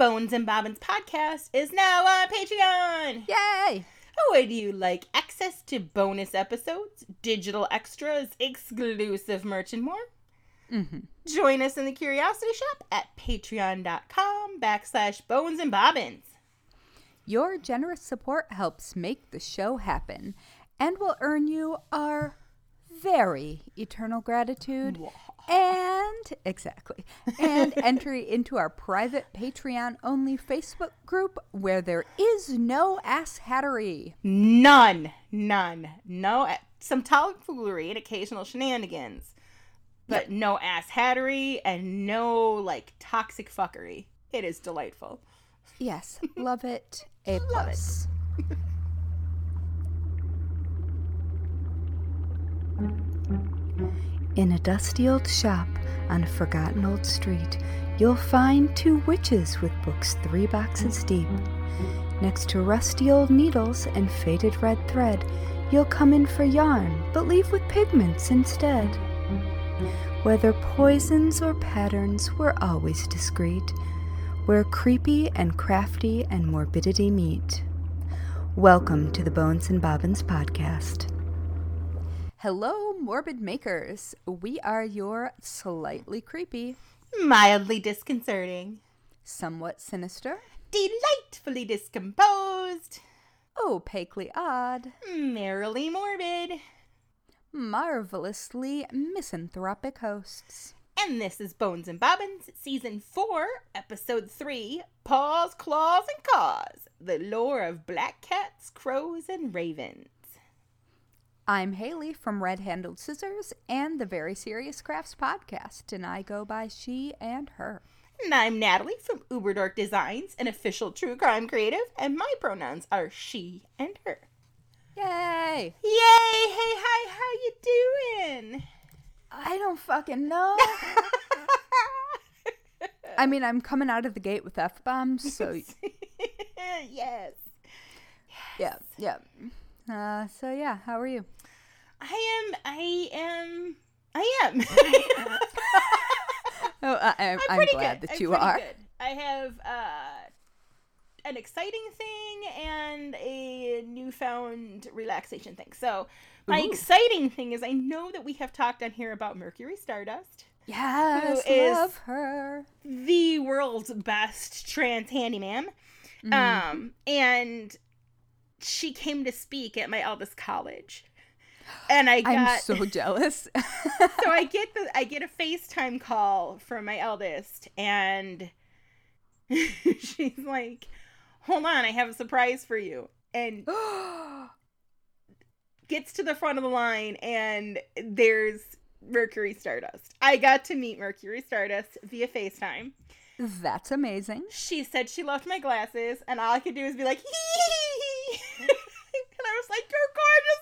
Bones and Bobbins podcast is now on Patreon. Yay! Would you like access to bonus episodes, digital extras, exclusive merch, and more? Mm-hmm. Join us in the Curiosity Shop at patreon.com backslash bones and bobbins. Your generous support helps make the show happen and will earn you our very eternal gratitude and exactly and entry into our private patreon only facebook group where there is no ass hattery None, none, no, some tomfoolery and occasional shenanigans, but no ass hattery and no like toxic fuckery. It is delightful. yes love it a Love it. In a dusty old shop on a forgotten old street, you'll find two witches with books three boxes deep. Next to rusty old needles and faded red thread, you'll come in for yarn, but leave with pigments instead. Whether poisons or patterns, we're always discreet, where creepy and crafty and morbidity meet. Welcome to the Bones and Bobbins podcast. Hello, morbid makers. We are your slightly creepy, Mildly disconcerting, somewhat sinister, delightfully discomposed, oh, opaquely odd, merrily morbid. marvelously misanthropic hosts. And this is Bones and Bobbins, Season 4, Episode 3 Paws, Claws, and Caws The Lore of Black Cats, Crows, and Ravens. I'm Haley from Red Handled Scissors and the Very Serious Crafts podcast, and I go by she and her. And I'm Natalie from Uber Dork Designs, an official true crime creative, and my pronouns are she and her. Yay! Yay! Hey, hi, how you doing? I don't fucking know. I mean, I'm coming out of the gate with F bombs, so yes. yeah, yeah. Uh, so yeah, how are you? I am, I am, I am. Oh, I, I'm, I'm pretty glad good. that I'm you are. good. I have uh, an exciting thing and a newfound relaxation thing. So, my Ooh. exciting thing is I know that we have talked on here about Mercury Stardust, Yes, Who is- love her. the world's best trans handyman. Mhm. Um, and she came to speak at my eldest college. And I got I'm so jealous. so I get the I get a FaceTime call from my eldest and she's like, "Hold on, I have a surprise for you." And gets to the front of the line and there's Mercury Stardust. I got to meet Mercury Stardust via FaceTime. That's amazing. She said she left my glasses and all I could do was be like, "Hee." and I was like, "You're gorgeous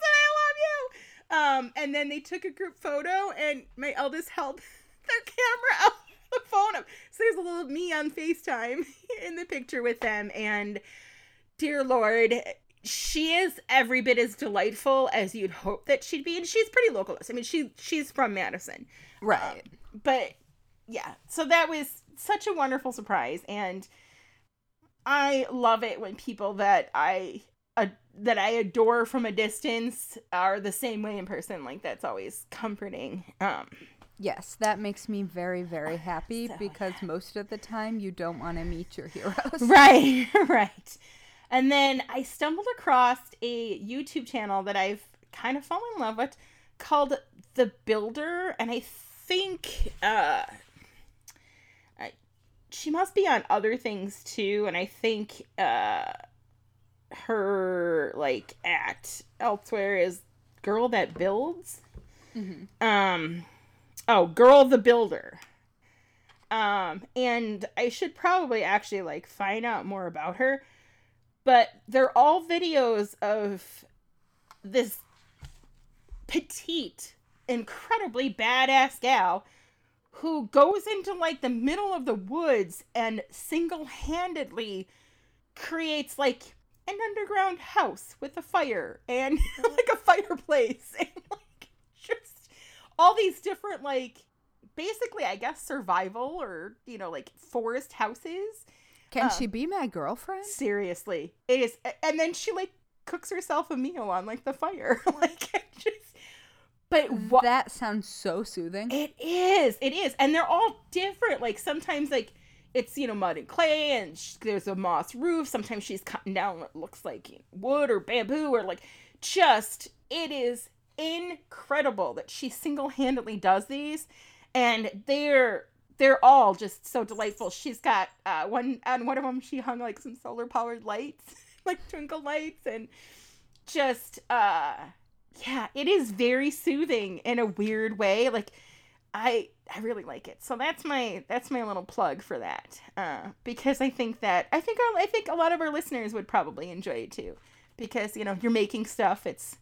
Um, and then they took a group photo, and my eldest held their camera out the phone up. So there's a little me on FaceTime in the picture with them, and dear Lord, she is every bit as delightful as you'd hope that she'd be, and she's pretty localist. I mean, she she's from Madison, Right. but yeah, so that was such a wonderful surprise, and I love it when people that I that I adore from a distance are the same way in person. Like that's always comforting. Um, yes, that makes me very, very happy So because most of the time you don't want to meet your heroes. right, right. And then I stumbled across a YouTube channel that I've kind of fallen in love with called The Builder, and I think uh, I, she must be on other things too. And I think uh, her like act elsewhere is Girl That Builds. Mhm. Um, oh, Girl the Builder. Um, and I should probably actually like find out more about her. But they're all videos of this petite, incredibly badass gal who goes into like the middle of the woods and single-handedly creates like an underground house with a fire and like a fireplace and like just all these different like basically I guess survival or you know like forest houses Can she um, be my girlfriend? Seriously, it is. and then she like cooks herself a meal on like the fire, like just. But what? That sounds so soothing. It is. It is. And they're all different. Like sometimes like it's, you know, mud and clay and there's a moss roof. Sometimes she's cutting down what looks like you know, wood or bamboo or like just it is incredible that she single-handedly does these and they're they're all just so delightful. She's got uh one on one of them she hung like some solar powered lights, like twinkle lights and just uh yeah, it is very soothing in a weird way. Like I I really like it. So that's my that's my little plug for that. Uh because I think that I think our, I think a lot of our listeners would probably enjoy it too. Because, you know, you're making stuff it's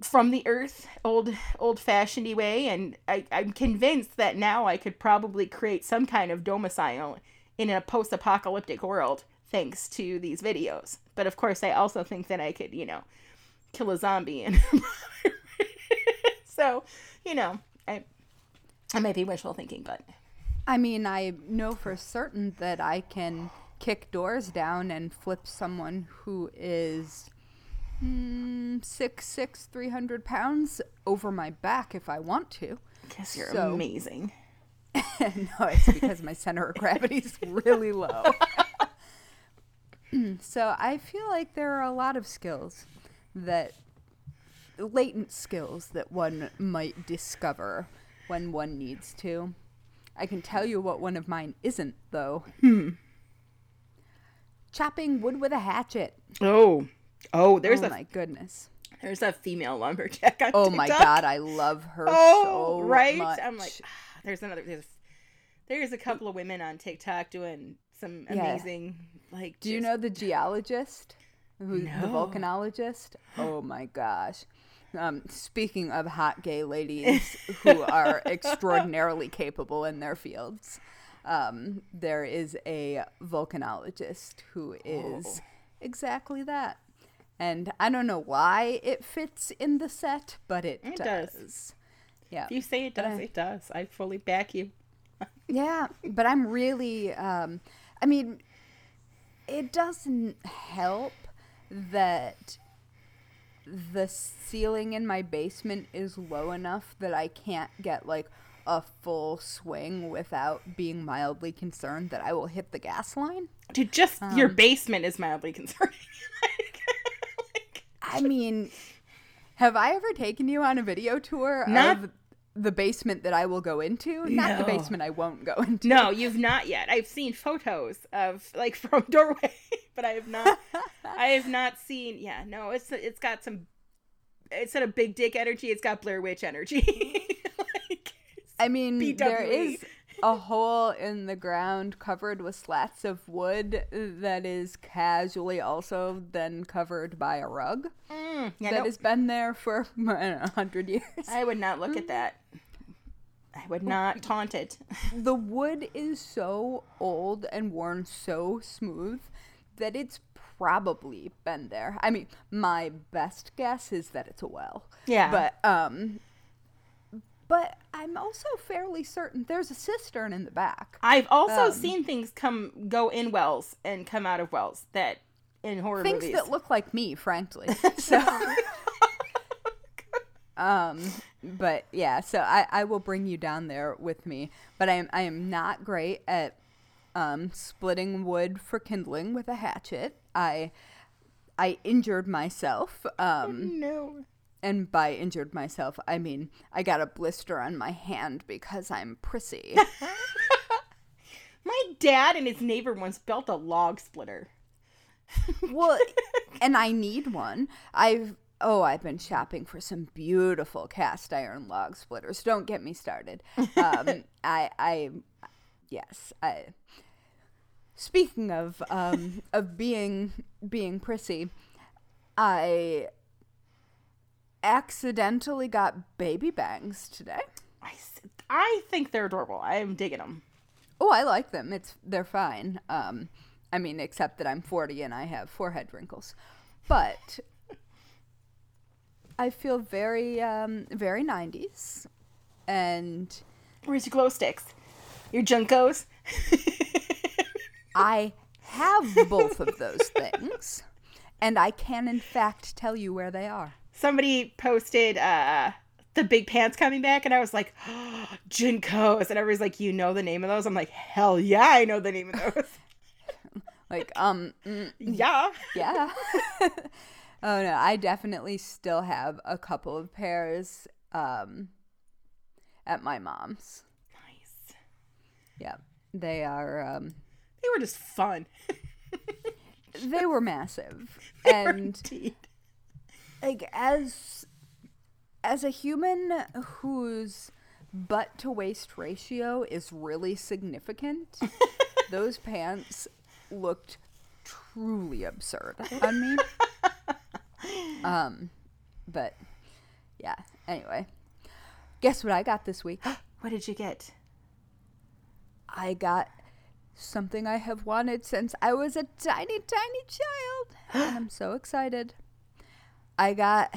from the earth, old old fashioned way, and I, I'm convinced that now I could probably create some kind of domicile in a post apocalyptic world thanks to these videos. But of course I also think that I could, you know, kill a zombie and so you know i i might be wishful thinking but I mean, I know for certain that I can kick doors down and flip someone who is mm, six six three hundred pounds over my back if I want to. guess you're So- amazing no, it's because my center of gravity is really low. so I feel like there are a lot of skills that latent skills that one might discover when one needs to. I can tell you what one of mine isn't, though. Chopping wood with a hatchet. oh oh there's oh a my goodness. there's a female lumberjack on Oh my god, I love her oh so right much. i'm like ah, there's another there's there's a couple of women on tiktok doing some Yeah. amazing like Do you know the geologist? Who's the volcanologist? Oh my gosh. Um, speaking of hot gay ladies who are extraordinarily capable in their fields, um, there is a volcanologist who is Oh. exactly that. And I don't know why it fits in the set, but it, It does. does. Yeah. if you say it does I- it does i fully back you Yeah, but I'm really um I mean it doesn't help that the ceiling in my basement is low enough that I can't get like a full swing without being mildly concerned that I will hit the gas line. dude just your Um, basement is mildly concerning like, like, I mean, have I ever taken you on a video tour Not- of the basement that I will go into? Not the basement I won't go into. No, you've not yet. I've seen photos of like from doorway, but I have not. I have not seen. Yeah, no, it's it's got some. It's got a big dick energy. It's got Blair Witch energy. like, I mean, there is a hole in the ground covered with slats of wood that is casually also then covered by a rug mm, yeah, that no, has been there for I don't know, a hundred years. I would not look at that. I would not taunt it. the wood is so old and worn so smooth that it's probably been there. I mean, my best guess is that it's a well. Yeah. But um but I'm also fairly certain there's a cistern in the back. I've also Um, seen things come go in wells and come out of wells that in horror things movies. that look like me, frankly. So, um, but yeah, so I, I will bring you down there with me. But I am I am not great at um, splitting wood for kindling with a hatchet. I I injured myself. Um, no. And by injured myself, I mean I got a blister on my hand because I'm prissy. My dad and his neighbor once built a log splitter. well, and I need one. I've oh, I've been shopping for some beautiful cast iron log splitters. Don't get me started. Um, I I yes, I Speaking of um of being being prissy, I accidentally got baby bangs today. I, I think they're adorable. I am digging them. Oh, I like them. It's they're fine. Um, I mean, except that I'm 40 and I have forehead wrinkles, but I feel very, um, very 90s, and Where's your glow sticks? Your JNCOs? I have both of those things, and I can, in fact, tell you where they are. Somebody posted uh the big pants coming back, and I was like, oh, JNCOs, and everybody's like, you know the name of those? I'm like, hell yeah, I know the name of those. Like, um, mm, yeah. yeah. oh no, I definitely still have a couple of pairs um at my mom's. Nice. Yeah. They are um They were just fun. they were massive. And Indeed. Like as as a human whose butt to waist ratio is really significant, those pants looked truly absurd on me. Um, but yeah. Anyway, guess what I got this week? What did you get? I got something I have wanted since I was a tiny, tiny child, and I'm so excited. I got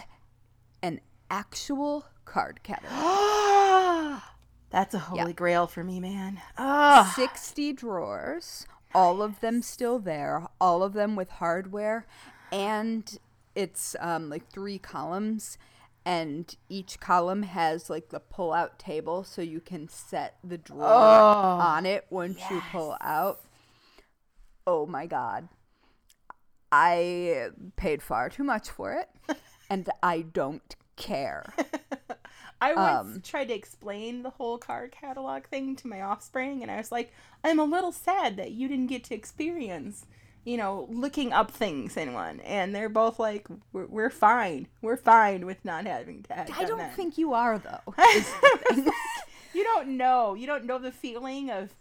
an actual card catalog. That's a holy grail for me, man. Oh, 60 drawers, all of them still there, all of them with hardware, and it's um, like three columns, and each column has like the pull out table so you can set the drawer on it once you pull out. Oh my god. I paid far too much for it, and I don't care. I once um, tried to explain the whole car catalog thing to my offspring, and I was like, I'm a little sad that you didn't get to experience, you know, looking up things in one. And they're both like, we're, we're fine. We're fine with not having to have I don't that." think you are though. is the thing. you don't know. You don't know the feeling of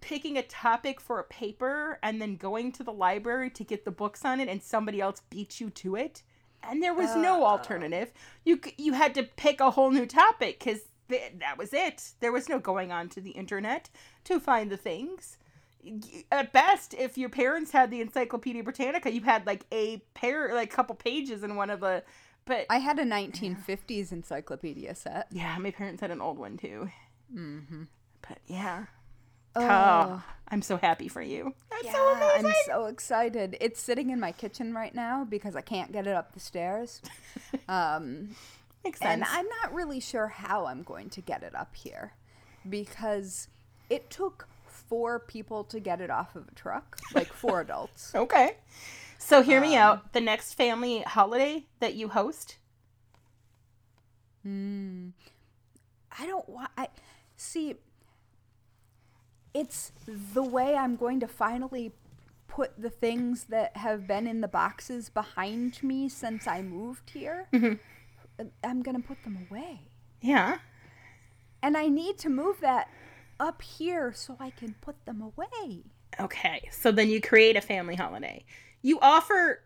picking a topic for a paper and then going to the library to get the books on it and somebody else beat you to it. And there was no alternative. You you had to pick a whole new topic cuz th- that was it. There was no going on to the internet to find the things. At best, if your parents had the Encyclopedia Britannica, you had like a pair, like a couple pages in one of the. But I had a 1950s encyclopedia set. yeah, my parents had an old one too. Mm-hmm. But yeah. Oh, Oh, I'm so happy for you. That's yeah, so I'm so excited. It's sitting in my kitchen right now because I can't get it up the stairs. Um, Makes sense. and I'm not really sure how I'm going to get it up here because it took four people to get it off of a truck, like four adults. okay. So hear me Um, out. The next family holiday that you host, I don't want. I see. It's the way I'm going to finally put the things that have been in the boxes behind me since I moved here. Uh, I'm gonna put them away, yeah. and I need to move that up here so I can put them away. Okay. So then you create a family holiday. You offer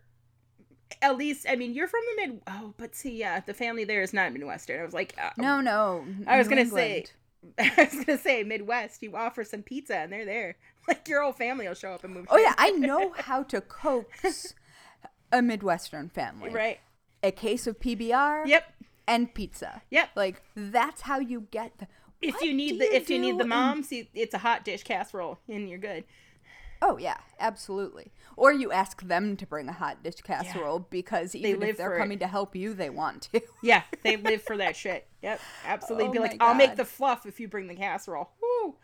at least I mean, you're from the mid Oh, but see, yeah, the family there is not Midwestern. I was like, uh, No, no. I was New going to say. I was to say Midwest, you offer some pizza and they're there. Like your whole family will show up and move. Oh yeah, I know how to coax a Midwestern family. Right. A case of PBR. Yep. And pizza. Yep. Like that's how you get the. If you need the if you need the in- mom, see it's a hot dish casserole and you're good. Oh yeah, absolutely. Or you ask them to bring a hot dish casserole because even live if they're for it. coming to help you, they want to. Yeah, they live for that shit. Yep, absolutely. Oh Be like, I'll make the fluff if you bring the casserole. Woo.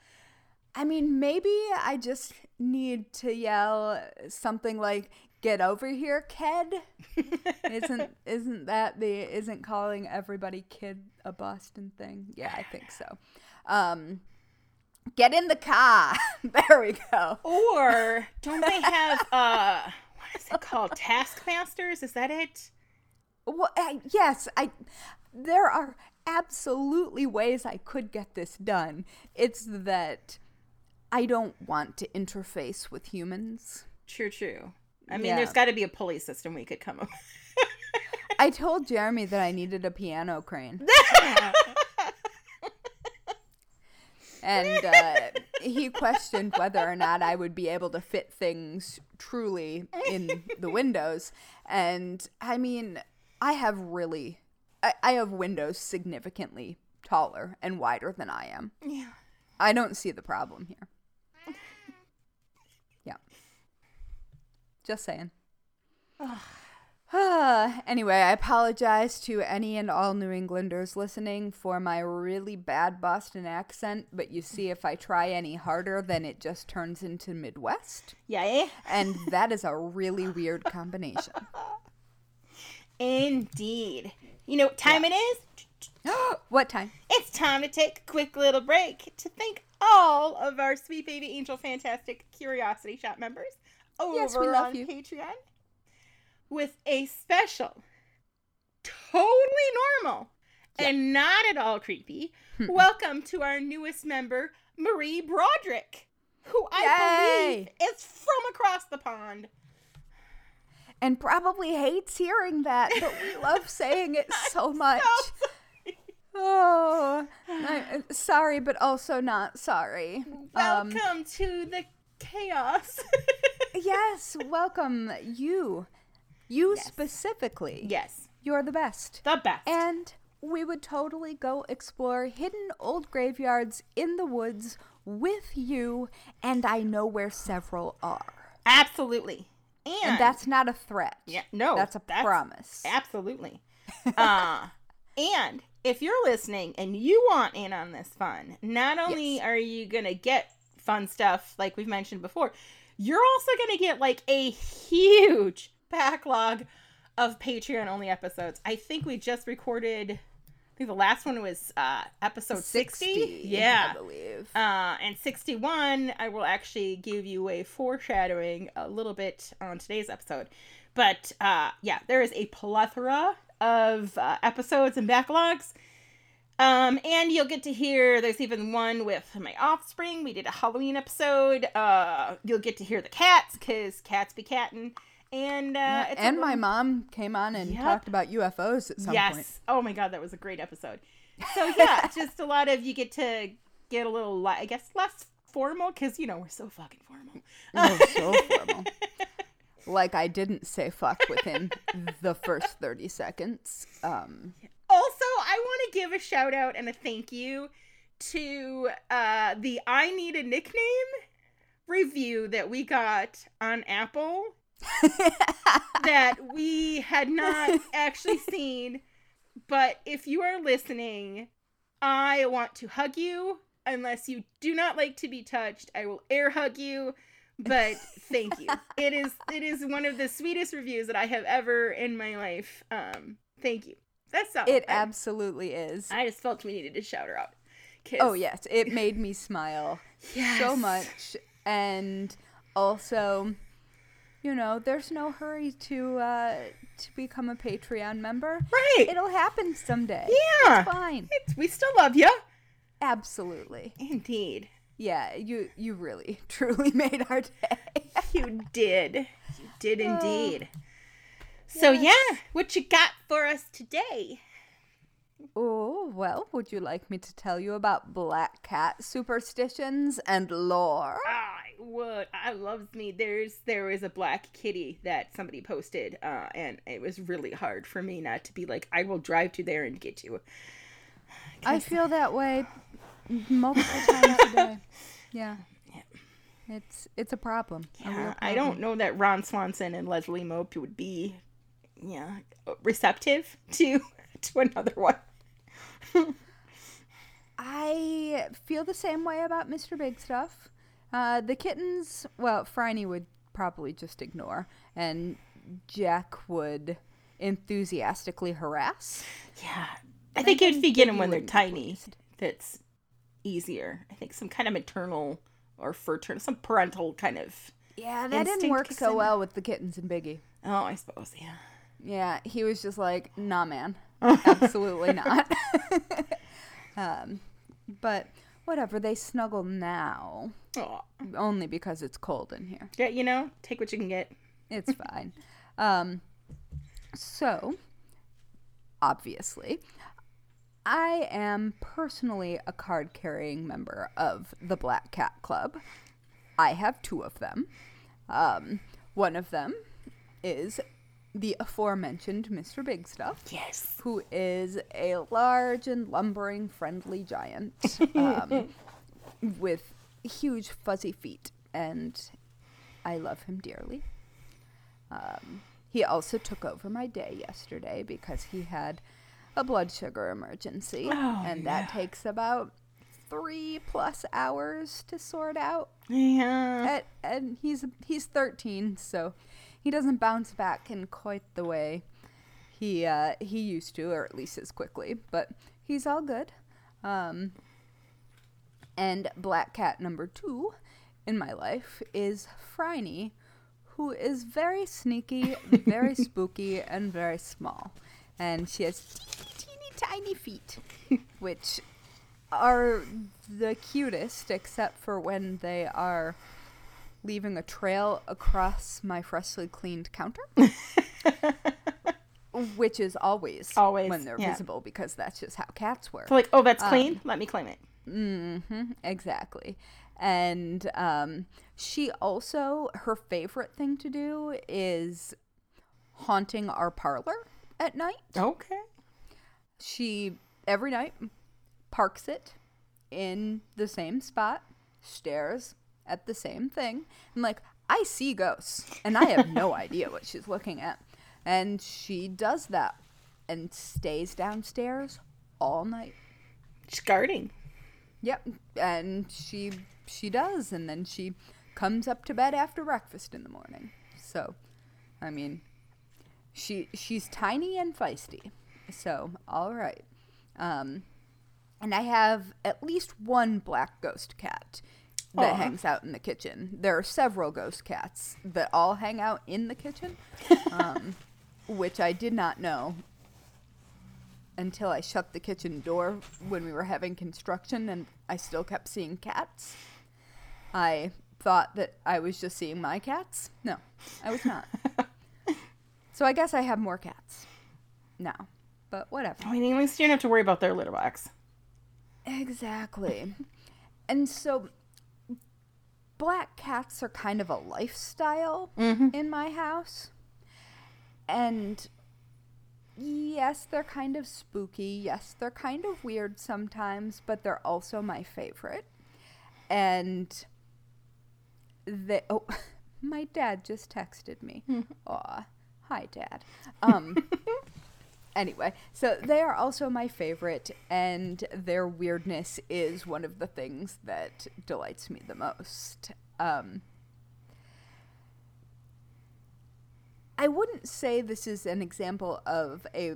I mean, maybe I just need to yell something like "Get over here, kid." isn't isn't that the isn't calling everybody kid a Boston thing? Yeah, I think so. Um, get in the car. there we go. Or don't they have uh what is it called? Taskmasters? Is that it? Well, I, yes, I. There are absolutely ways I could get this done. It's that I don't want to interface with humans. True, true. I mean, Yeah. there's got to be a pulley system we could come up. I told Jeremy that I needed a piano crane. and uh, he questioned whether or not I would be able to fit things truly in the windows. And I mean, I have really, I, I have windows significantly taller and wider than I am. Yeah. I don't see the problem here. Yeah. Just saying. anyway, I apologize to any and all New Englanders listening for my really bad Boston accent, but you see, if I try any harder, then it just turns into Midwest. Yay. And that is a really weird combination. Indeed. You know what time it is? what time? It's time to take a quick little break to thank all of our sweet baby angel fantastic curiosity shop members over Yes, we love on you. Patreon with a special, totally normal and not at all creepy welcome to our newest member, Marie Broderick, who I Yay! believe is from across the pond. And probably hates hearing that, but we love saying it so much. So Oh, I'm sorry, but also not sorry. Um, welcome to the chaos. yes, welcome you. You specifically. yes, You're the best. the best. And we would totally go explore hidden old graveyards in the woods with you, and I know where several are. Absolutely. And, And that's not a threat. yeah, no, That's a promise. Absolutely. uh, and if you're listening and you want in on this fun, not only Yes. are you going to get fun stuff like we've mentioned before, you're also going to get like a huge backlog of Patreon only episodes. I think we just recorded I think the last one was uh episode 60. Yeah. I believe. Uh, and 61, I will actually give you a foreshadowing a little bit on today's episode. But uh, yeah, there is a plethora of uh, episodes and backlogs. Um, and you'll get to hear there's even one with my offspring. We did a Halloween episode. Uh, you'll get to hear the cats because cats be catting. And uh, Yeah, and my mom came on and Yep. talked about UFOs at some yes. point. Yes. Oh my god, that was a great episode. So yeah, just a lot of you get to get a little, I guess, less formal because you know we're so fucking formal. Oh, so formal. Like I didn't say fuck within the first 30 seconds. Um, Also, I want to give a shout out and a thank you to uh, the I Need a Nickname review that we got on Apple that we had not actually seen. But if you are listening, I want to hug you. Unless you do not like to be touched, I will air hug you. But thank you. It is it is one of the sweetest reviews that I have ever in my life. Um, thank you. That's all. it I- absolutely is. I just felt we needed to shout her out. Oh, yes. It made me smile so much. And also, you know, there's no hurry to uh, to become a Patreon member. Right. It'll happen someday. yeah. It's fine. It's, we still love you. Absolutely. Indeed. Yeah, you you really truly made our day. You did. You did indeed. So, yes. yeah, what you got for us today? oh, well, would you like me to tell you about black cat superstitions and lore? I would. I loves me. There's there was a black kitty that somebody posted, uh, and it was really hard for me not to be like, I will drive to there and get you. I feel that way multiple times a day. Yeah. Yeah. It's it's a problem. a real Yeah, I don't know that Ron Swanson and Leslie Knope would be, yeah, receptive to to another one. I feel the same way about Mr. Big Stuff. Uh, the kittens, well, Phryne would probably just ignore, and Jack would enthusiastically harass. Yeah, I think I if think you get that them when they're tiny, that's easier. I think some kind of maternal or fraternal, some parental kind of. Yeah, that didn't work so in. well with the kittens and Biggie. Oh, I suppose, yeah. Yeah, he was just like, nah, man. Absolutely not. um, but whatever, they snuggle now. Oh, Only because it's cold in here. yeah, you know, take what you can get. It's fine. um, so, obviously, I am personally a card carrying member of the Black Cat Club. I have two of them. Um, one of them is the aforementioned Mr. Big Stuff Yes. who is a large and lumbering friendly giant um, with huge fuzzy feet, and I love him dearly. Um, he also took over my day yesterday because he had a blood sugar emergency, Oh, and that takes about three plus hours to sort out. Yeah. And, and he's he's 13, so he doesn't bounce back in quite the way he uh, he used to, or at least as quickly. But he's all good. Um, and black cat number two in my life is Phryne, who is very sneaky, very spooky, and very small. And she has teeny, teeny tiny feet, which are the cutest, except for when they are leaving a trail across my freshly cleaned counter. which is always, Always, when they're yeah. visible because that's just how cats work. So like, oh, that's um, clean. Let me claim it. Mm-hmm, exactly. And um, she also, her favorite thing to do is haunting our parlor at night. Okay. She, every night, parks it in the same spot, stares at the same thing, and like, I see ghosts, and I have no idea what she's looking at. And she does that and stays downstairs all night. She's guarding. Yep, and she she does, and then she comes up to bed after breakfast in the morning. So, I mean, she she's tiny and feisty. So, all right. Um, and I have at least one black ghost cat that Aw. hangs out in the kitchen. There are several ghost cats that all hang out in the kitchen, um, which I did not know until I shut the kitchen door when we were having construction and I still kept seeing cats. I thought that I was just seeing my cats. No, I was not. so I guess I have more cats now, but whatever. I mean, at least you don't have to worry about their litter box. Exactly. and so black cats are kind of a lifestyle mm-hmm. in my house. And yes, they're kind of spooky. Yes, they're kind of weird sometimes, but they're also my favorite. And they oh my dad just texted me. Aw. Hi dad. Um Anyway, so they are also my favorite, and their weirdness is one of the things that delights me the most. Um, I wouldn't say this is an example of a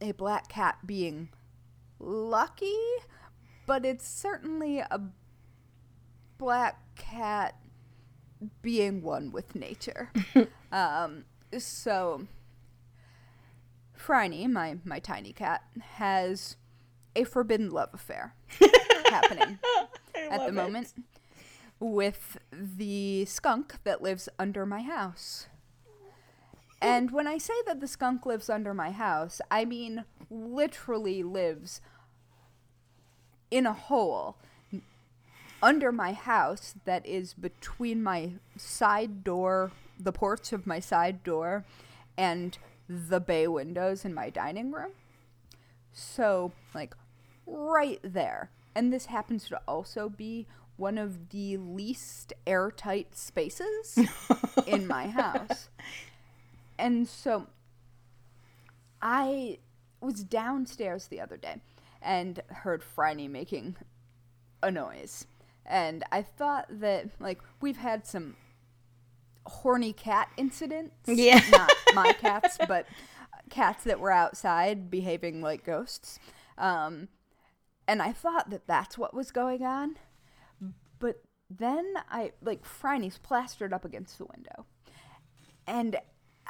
a black cat being lucky, but it's certainly a black cat being one with nature. um, so Phryne, my my tiny cat, has a forbidden love affair happening at the moment with the skunk that lives under my house. And when I say that the skunk lives under my house, I mean literally lives in a hole under my house that is between my side door, the porch of my side door, and the bay windows in my dining room. So, like, right there. And this happens to also be one of the least airtight spaces in my house. And so I was downstairs the other day and heard Phryne making a noise. And I thought that, like, we've had some horny cat incidents. Yeah. Not my cats, but cats that were outside behaving like ghosts. Um, and I thought that that's what was going on. But then I, like, Phryne's plastered up against the window. And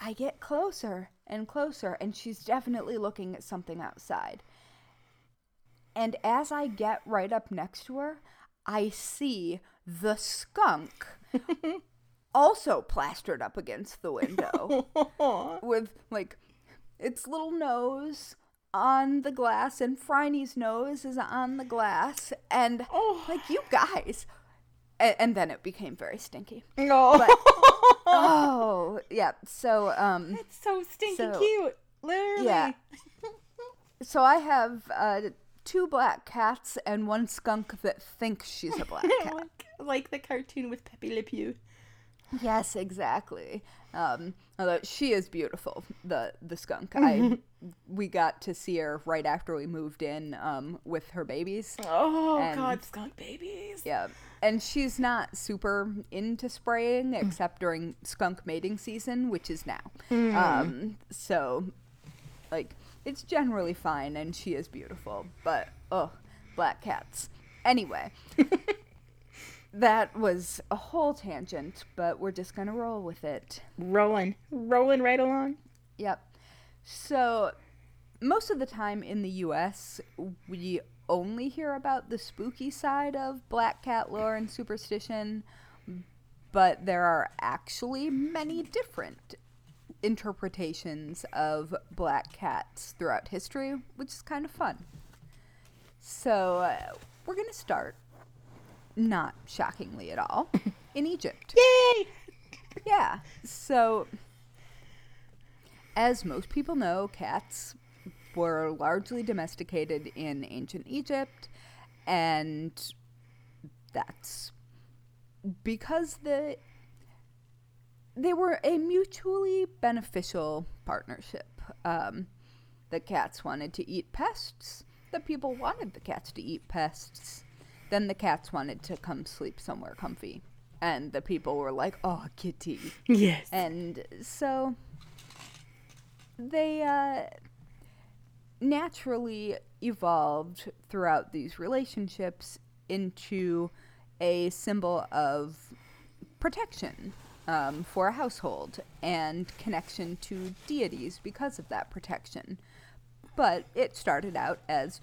I get closer and closer, and she's definitely looking at something outside. And as I get right up next to her, I see the skunk also plastered up against the window with like its little nose on the glass and Phryne's nose is on the glass and Oh. like you guys and, and then it became very stinky. No. Oh, yeah. So um It's so stinky So- cute. Literally. Yeah. so I have uh two black cats and one skunk that thinks she's a black cat. like, like the cartoon with Pepe Le Pew. Yes, exactly. Um, although she is beautiful, the the skunk. I we got to see her right after we moved in um, with her babies. Oh And- God, skunk babies. Yeah, and she's not super into spraying except during skunk mating season, which is now. Um, so, like, it's generally fine, and she is beautiful. But oh, black cats. Anyway, that was a whole tangent, but we're just gonna roll with it. Rolling, rolling right along. Yep. So, most of the time in the US, we only hear about the spooky side of black cat lore and superstition, but there are actually many different interpretations of black cats throughout history, which is kind of fun. So, uh, we're going to start, not shockingly at all, in Egypt. Yay! Yeah. So, as most people know, cats were largely domesticated in ancient Egypt, and that's because the they were a mutually beneficial partnership. Um, the cats wanted to eat pests. The people wanted the cats to eat pests. Then the cats wanted to come sleep somewhere comfy. And the people were like, oh, kitty. Yes. And so they uh, naturally evolved throughout these relationships into a symbol of protection um, for a household and connection to deities because of that protection. But it started out as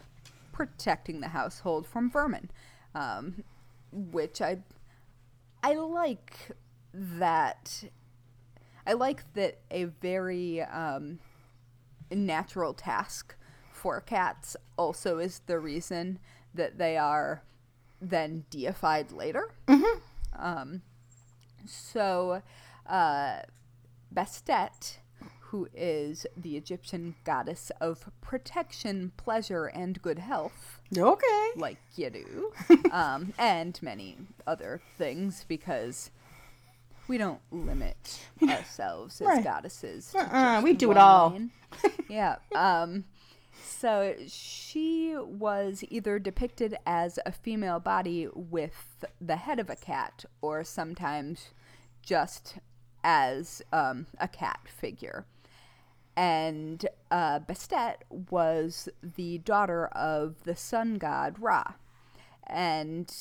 protecting the household from vermin, um, which I I like that. I like that a very um, natural task for cats also is the reason that they are then deified later. Um, so, uh, Bastet, who is the Egyptian goddess of protection, pleasure, and good health, Okay. like you do, um, and many other things because we don't limit ourselves as Right. goddesses. Uh-uh, we do it all. yeah. Um, so she was either depicted as a female body with the head of a cat, or sometimes just as um, a cat figure and uh, Bastet was the daughter of the sun god Ra. And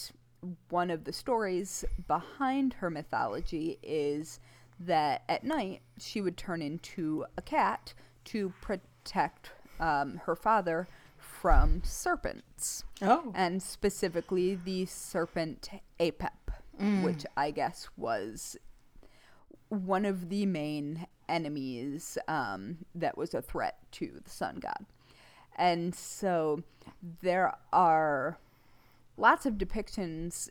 one of the stories behind her mythology is that at night she would turn into a cat to protect um, her father from serpents, Oh. and specifically the serpent Apep, which I guess was one of the main enemies um, that was a threat to the sun god. And so there are lots of depictions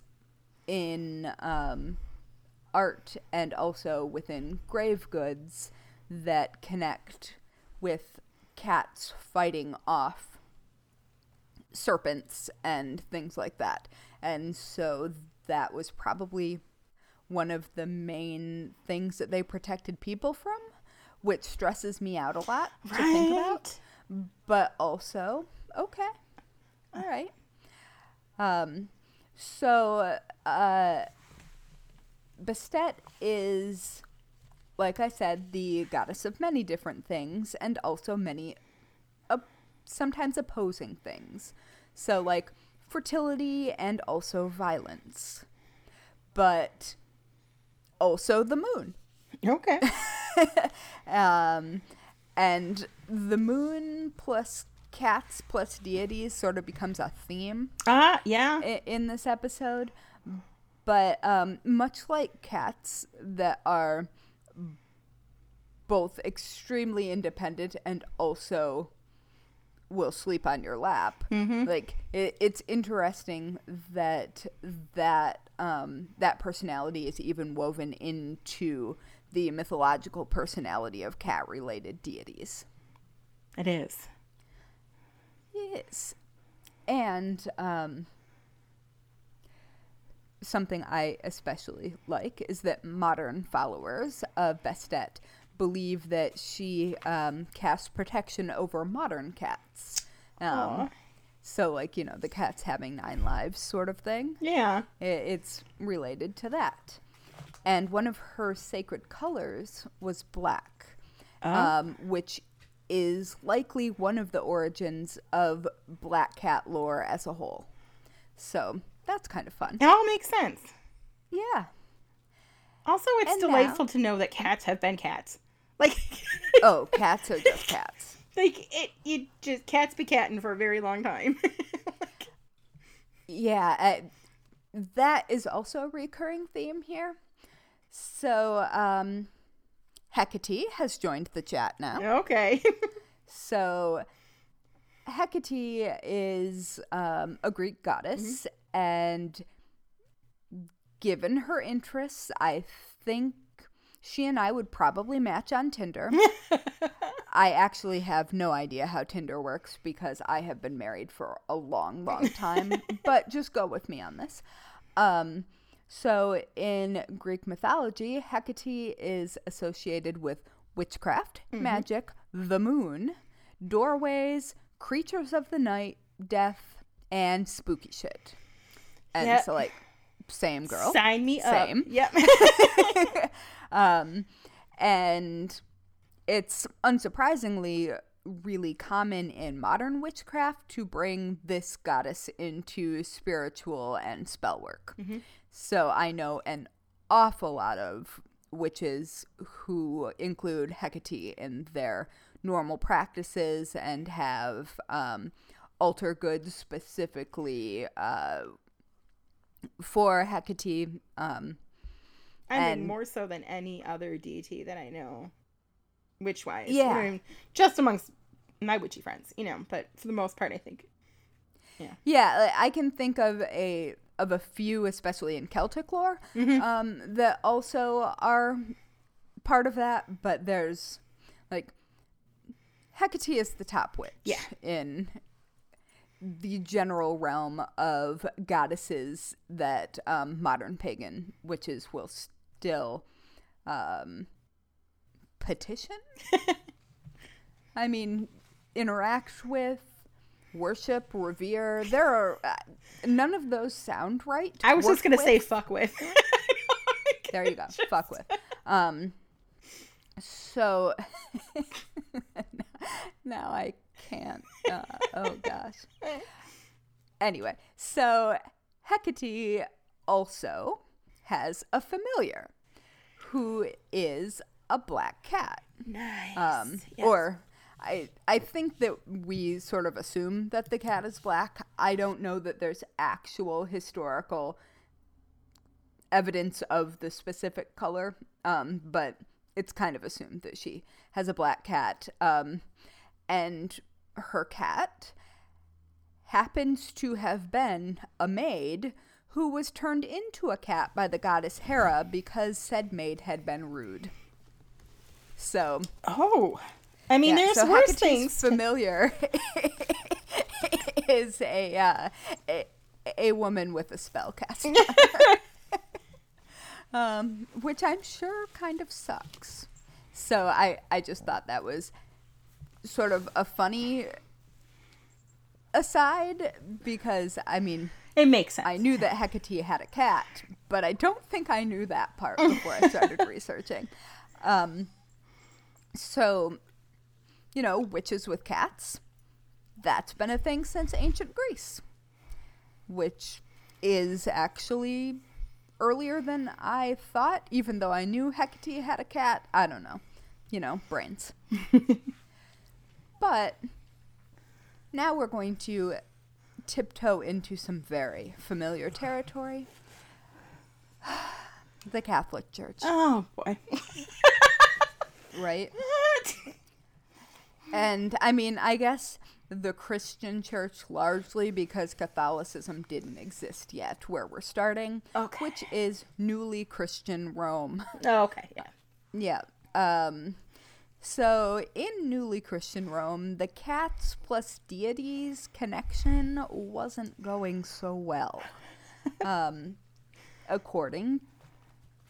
in um, art and also within grave goods that connect with cats fighting off serpents and things like that. And so that was probably one of the main things that they protected people from, which stresses me out a lot to think about. But also, okay, all right. Um, so uh, Bastet is, like I said, the goddess of many different things, and also many, op- sometimes opposing things. So like fertility and also violence, but also the moon. Okay. Um, and the moon plus cats plus deities sort of becomes a theme Ah, yeah. i- in this episode. But um, much like cats that are both extremely independent and also will sleep on your lap. Like it, it's interesting that that um, that personality is even woven into the mythological personality of cat-related deities. It is. Yes. And um, something I especially like is that modern followers of Bastet believe that she um, casts protection over modern cats. Um, so, like, you know, the cat's having nine lives sort of thing. Yeah. I- It's related to that. And one of her sacred colors was black, um, which is likely one of the origins of black cat lore as a whole. So that's kind of fun. It all makes sense. Yeah. Also, it's And now- delightful to know that cats have been cats. Like, Oh, cats are just cats. like it, it just cats be catting for a very long time. Yeah, uh, that is also a recurring theme here. So, um, Hecate has joined the chat now. okay. So, Hecate is um, a Greek goddess, and given her interests, I think she and I would probably match on Tinder. I actually have no idea how Tinder works because I have been married for a long, long time, but just go with me on this. Um, so, in Greek mythology, Hecate is associated with witchcraft, magic, the moon, doorways, creatures of the night, death, and spooky shit. And Yeah. so, like, same girl. Sign me Same. up. Yep. um, and it's unsurprisingly really common in modern witchcraft to bring this goddess into spiritual and spell work. So I know an awful lot of witches who include Hecate in their normal practices and have um, altar goods specifically uh, for Hecate. Um, I mean, And- more so than any other deity that I know, witch wise. Yeah. I mean, just amongst my witchy friends, you know. But for the most part, I think. Yeah, like, I can think of a of a few, especially in Celtic lore, um, that also are part of that. But there's like Hecate is the top witch Yeah. in the general realm of goddesses that um, modern pagan witches will still um, petition. I mean, interact with, worship, revere. There are uh, none of those sound right. I was Work just gonna with. say fuck with. There you go. Fuck with. Um. So now I can't. Uh, oh gosh. Anyway, so Hecate also has a familiar who is a black cat. nice. Um, Yes. Or I I think that we sort of assume that the cat is black. I don't know that there's actual historical evidence of the specific color, um, but it's kind of assumed that she has a black cat. Um, and her cat happens to have been a maid who was turned into a cat by the goddess Hera because said maid had been rude. So, oh, I mean, yeah, there's so worse Hecate's things. Familiar is a, uh, a a woman with a spell cast, um, which I'm sure kind of sucks. So I I just thought that was sort of a funny aside because I mean It makes sense. I knew that Hecate had a cat, but I don't think I knew that part before I started researching. Um, so, you know, witches with cats, that's been a thing since ancient Greece, which is actually earlier than I thought, even though I knew Hecate had a cat. I don't know. You know, brains. but now we're going to tiptoe into some very familiar territory the Catholic Church, oh boy. right? And I mean, I guess the Christian church largely because Catholicism didn't exist yet, where we're starting, Okay. which is newly Christian Rome. oh, okay. Yeah. Yeah. Um, so in newly Christian Rome, the cats plus deities connection wasn't going so well. Um, according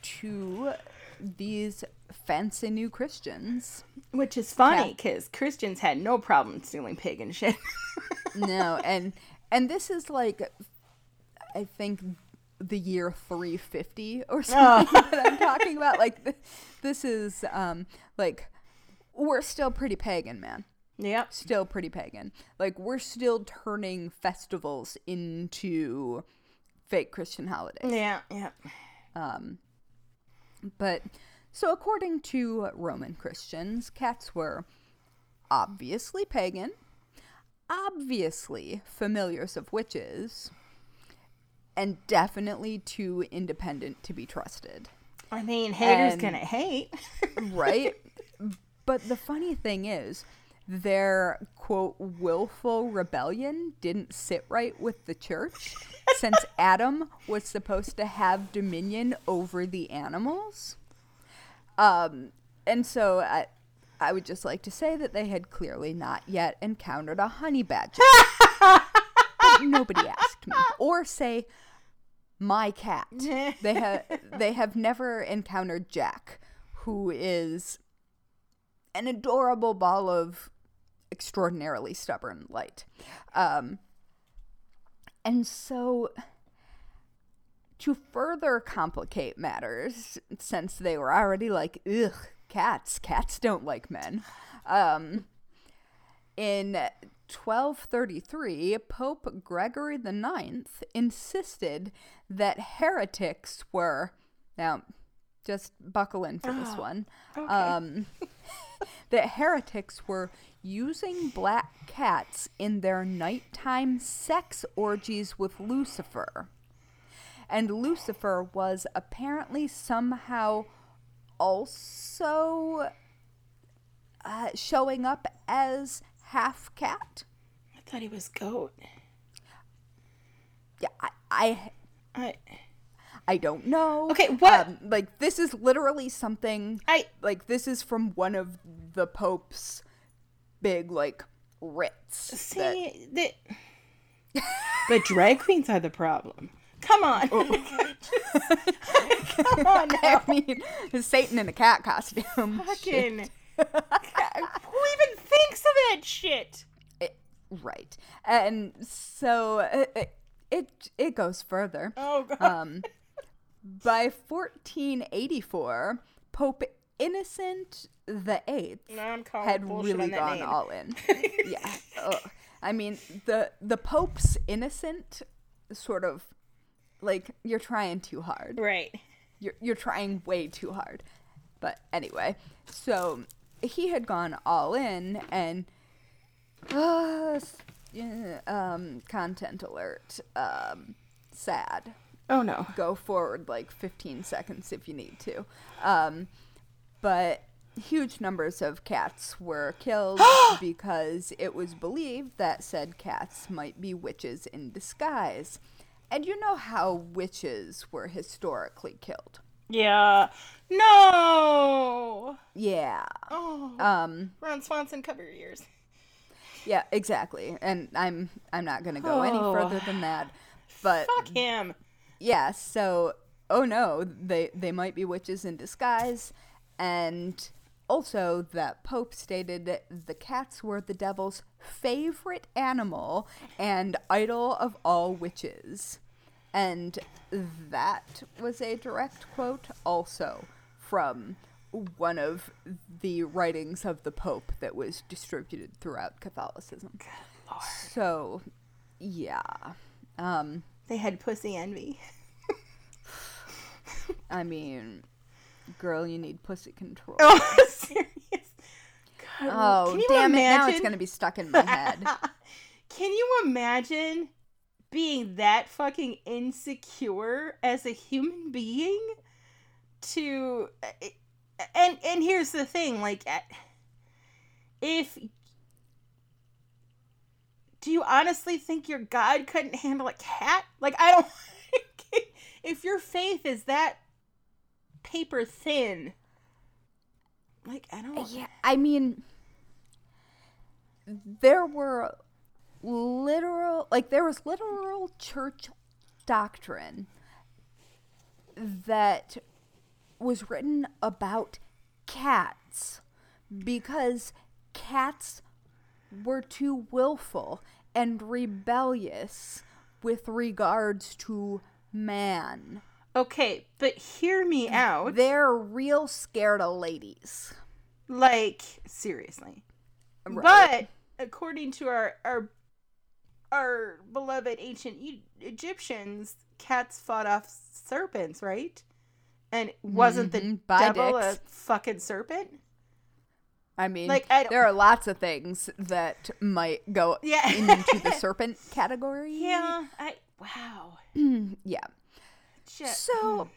to these fancy new Christians. Which is funny because Christians had no problem stealing pagan shit. no, and and this is like, I think the year 350 or something that I'm talking about. Like, th- this is um like we're still pretty pagan, man. yep. Still pretty pagan. Like we're still turning festivals into fake Christian holidays. Yeah, yeah. Um But so, according to Roman Christians, cats were obviously pagan, obviously familiars of witches, and definitely too independent to be trusted. I mean, haters And- gonna hate. Right? But the funny thing is, their quote willful rebellion didn't sit right with the church since Adam was supposed to have dominion over the animals. Um, and so I, I would just like to say that they had clearly not yet encountered a honey badger. Nobody asked me. Or say, my cat. They have they have never encountered Jack, who is an adorable ball of extraordinarily stubborn light. Um, and so, to further complicate matters, since they were already like, ugh, cats, cats don't like men. Um, in 1233, Pope Gregory IX insisted that heretics were, now, just buckle in for this one, um, that heretics were using black cats in their nighttime sex orgies with Lucifer. And Lucifer was apparently somehow also uh, showing up as half cat. I thought he was goat. Yeah, I, I, I, I don't know. Okay, what- Um, like this is literally something. I, Like this is from one of the Pope's big like writs. see that. but drag queens are the problem. Come on. Come on now. I mean, Satan in a cat costume. Fucking. Who even thinks of that shit? It- right, and so it, it it goes further. Oh god. Um, by 1484, Pope Innocent the Eighth No, I'm calling had really gone name. all in. yeah, ugh. I mean the the Pope's innocent, sort of, like you're trying too hard. Right. You're you're trying way too hard. But anyway, so he had gone all in and uh, um content alert um sad Oh no. go forward like 15 seconds if you need to. Um, but huge numbers of cats were killed because it was believed that said cats might be witches in disguise. And you know how witches were historically killed. Yeah. No. Yeah. Oh. Um Ron Swanson, cover your ears. yeah, exactly. And I'm I'm not going to go any Oh. further than that. But Fuck him. Yeah so oh no they they might be witches in disguise. And also that pope stated that the cats were the devil's favorite animal and idol of all witches. And that was a direct quote also from one of the writings of the pope that was distributed throughout catholicism. So yeah um They had pussy envy. I mean, girl, you need pussy control. Oh, serious. God, Oh, can you damn it. Now it's going to be stuck in my head. Can you imagine being that fucking insecure as a human being? To eh, eh, and and here's the thing, like eh, if do you honestly think your God couldn't handle a cat? Like I don't if your faith is that paper thin. Like I don't yeah, I mean, there were literal, like, there was literal church doctrine that was written about cats because cats were too willful and rebellious with regards to man. Okay, but hear me out. They're real scared of ladies. like seriously. Right. But according to our our our beloved ancient e- Egyptians, cats fought off serpents, right? And wasn't the Mhm, by devil a fucking serpent? I mean, Like, I there are lots of things that might go Yeah. into the serpent category. Yeah, I wow. Yeah. Shit. So,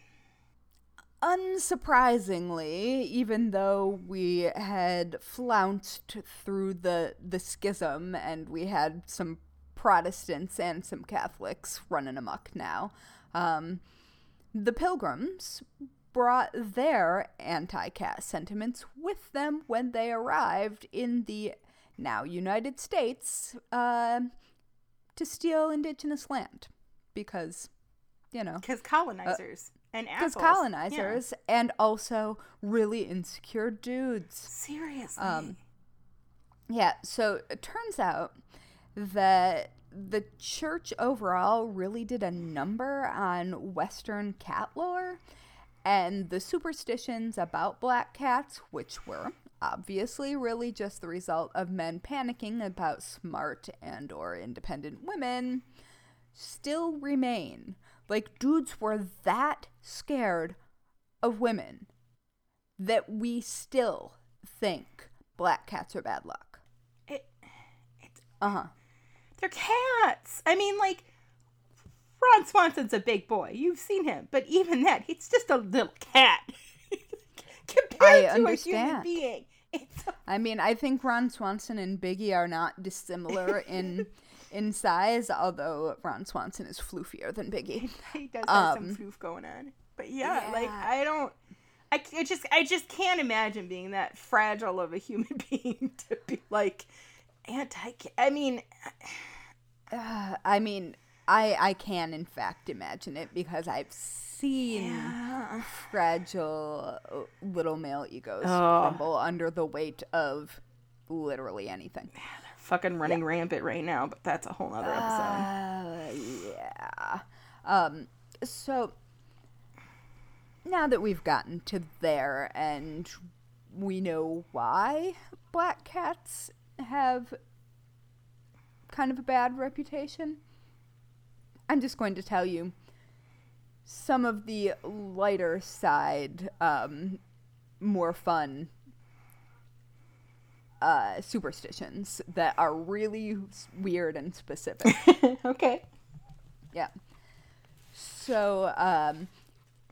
unsurprisingly, even though we had flounced through the the schism and we had some Protestants and some Catholics running amok now, um, the Pilgrims brought their anti-caste sentiments with them when they arrived in the now United States uh, to steal indigenous land because you know because colonizers and because colonizers and also really insecure dudes. Seriously. Um, Yeah, so it turns out that the church overall really did a number on Western cat lore and the superstitions about black cats, which were obviously really just the result of men panicking about smart and or independent women still remain. Like dudes were that scared of women that we still think black cats are bad luck. It, it's uh-huh. They're cats. I mean, like, Ron Swanson's a big boy. You've seen him. But even that, he's just a little cat. Compared I to a human understand. being. I mean, I think Ron Swanson and Biggie are not dissimilar in in size, although Ron Swanson is floofier than Biggie. he does have Um, some floof going on. But yeah, like. I don't. I, I just I just can't imagine being that fragile of a human being to be like anti I mean Uh, I mean, I I can in fact imagine it because I've seen yeah. fragile uh, little male egos Oh. crumble under the weight of literally anything. Yeah, they're fucking running rampant right now, but that's a whole other episode. Uh, yeah. Um, so now that we've gotten to there and we know why black cats have kind of a bad reputation, I'm just going to tell you some of the lighter side, um, more fun uh, superstitions that are really weird and specific. okay. Yeah. So, um,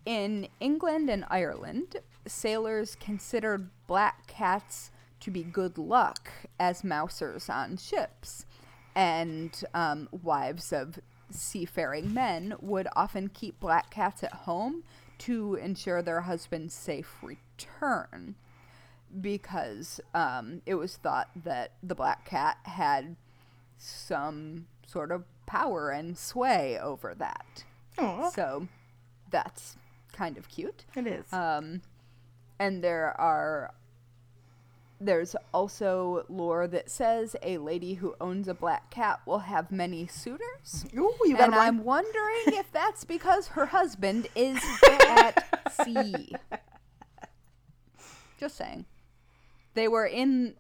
in England and Ireland, sailors considered black cats to be good luck as mousers on ships, and um, wives of seafaring men would often keep black cats at home to ensure their husband's safe return because um, it was thought that the black cat had some sort of power and sway over that. Oh, So that's kind of cute. it is. Um, and there are there's also lore that says a lady who owns a black cat will have many suitors. Ooh, you got And I'm wondering if that's because her husband is at sea. Just saying. They were in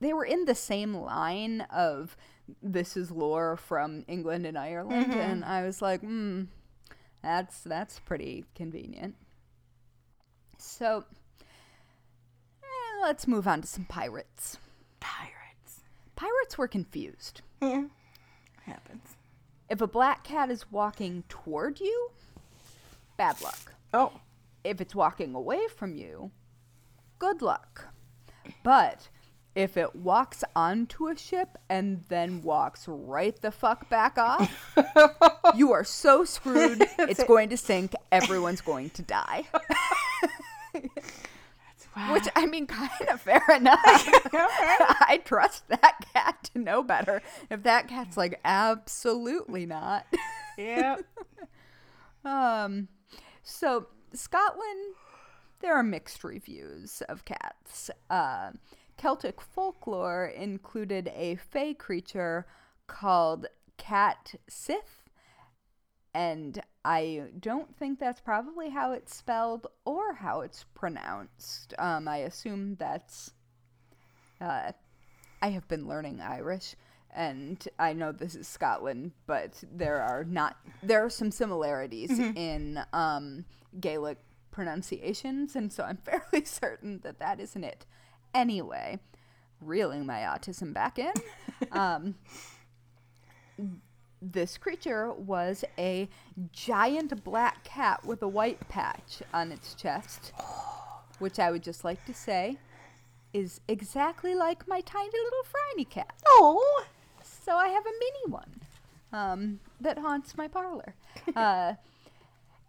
they were in the same line of this is lore from England and Ireland and I was like, "Hmm, that's that's pretty convenient." So, let's move on to some pirates. pirates. Pirates were confused. Yeah, happens. If a black cat is walking toward you, bad luck. Oh, If it's walking away from you, good luck. But if it walks onto a ship and then walks right the fuck back off, you are so screwed. It's going to sink. Everyone's going to die. wow. Which, I mean, kind of fair enough. I trust that cat to know better. If that cat's like, absolutely not. yeah. Um, So, Scotland, there are mixed reviews of cats. Uh, Celtic folklore included a fey creature called Cat Sith, and I don't think that's probably how it's spelled or how it's pronounced. Um, I assume that's. Uh, I have been learning Irish, and I know this is Scotland, but there are not. There are some similarities in um, Gaelic pronunciations, and so I'm fairly certain that that isn't it. Anyway, reeling my autism back in. um, this creature was a giant black cat with a white patch on its chest, which I would just like to say is exactly like my tiny little Franny cat. Oh, So I have a mini one um, that haunts my parlor. Uh,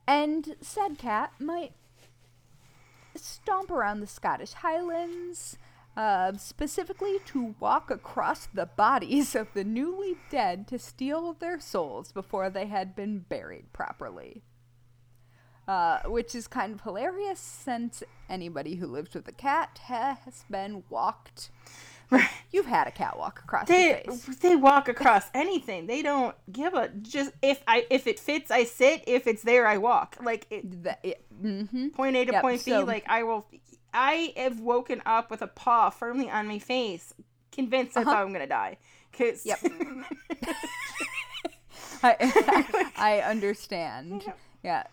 and said cat might stomp around the Scottish Highlands, uh, specifically to walk across the bodies of the newly dead to steal their souls before they had been buried properly. Uh, which is kind of hilarious since anybody who lives with a cat has been walked. Right. You've had a cat walk across They your face. they walk across anything. They don't give a just if I if it fits I sit. If it's there I walk. Like it, That, mm-hmm. point A to Yep, point so- B. Like I will. I have woken up with a paw firmly on my face, convinced Uh-huh. how I'm gonna die. Cause Yep. I, I understand. Yeah.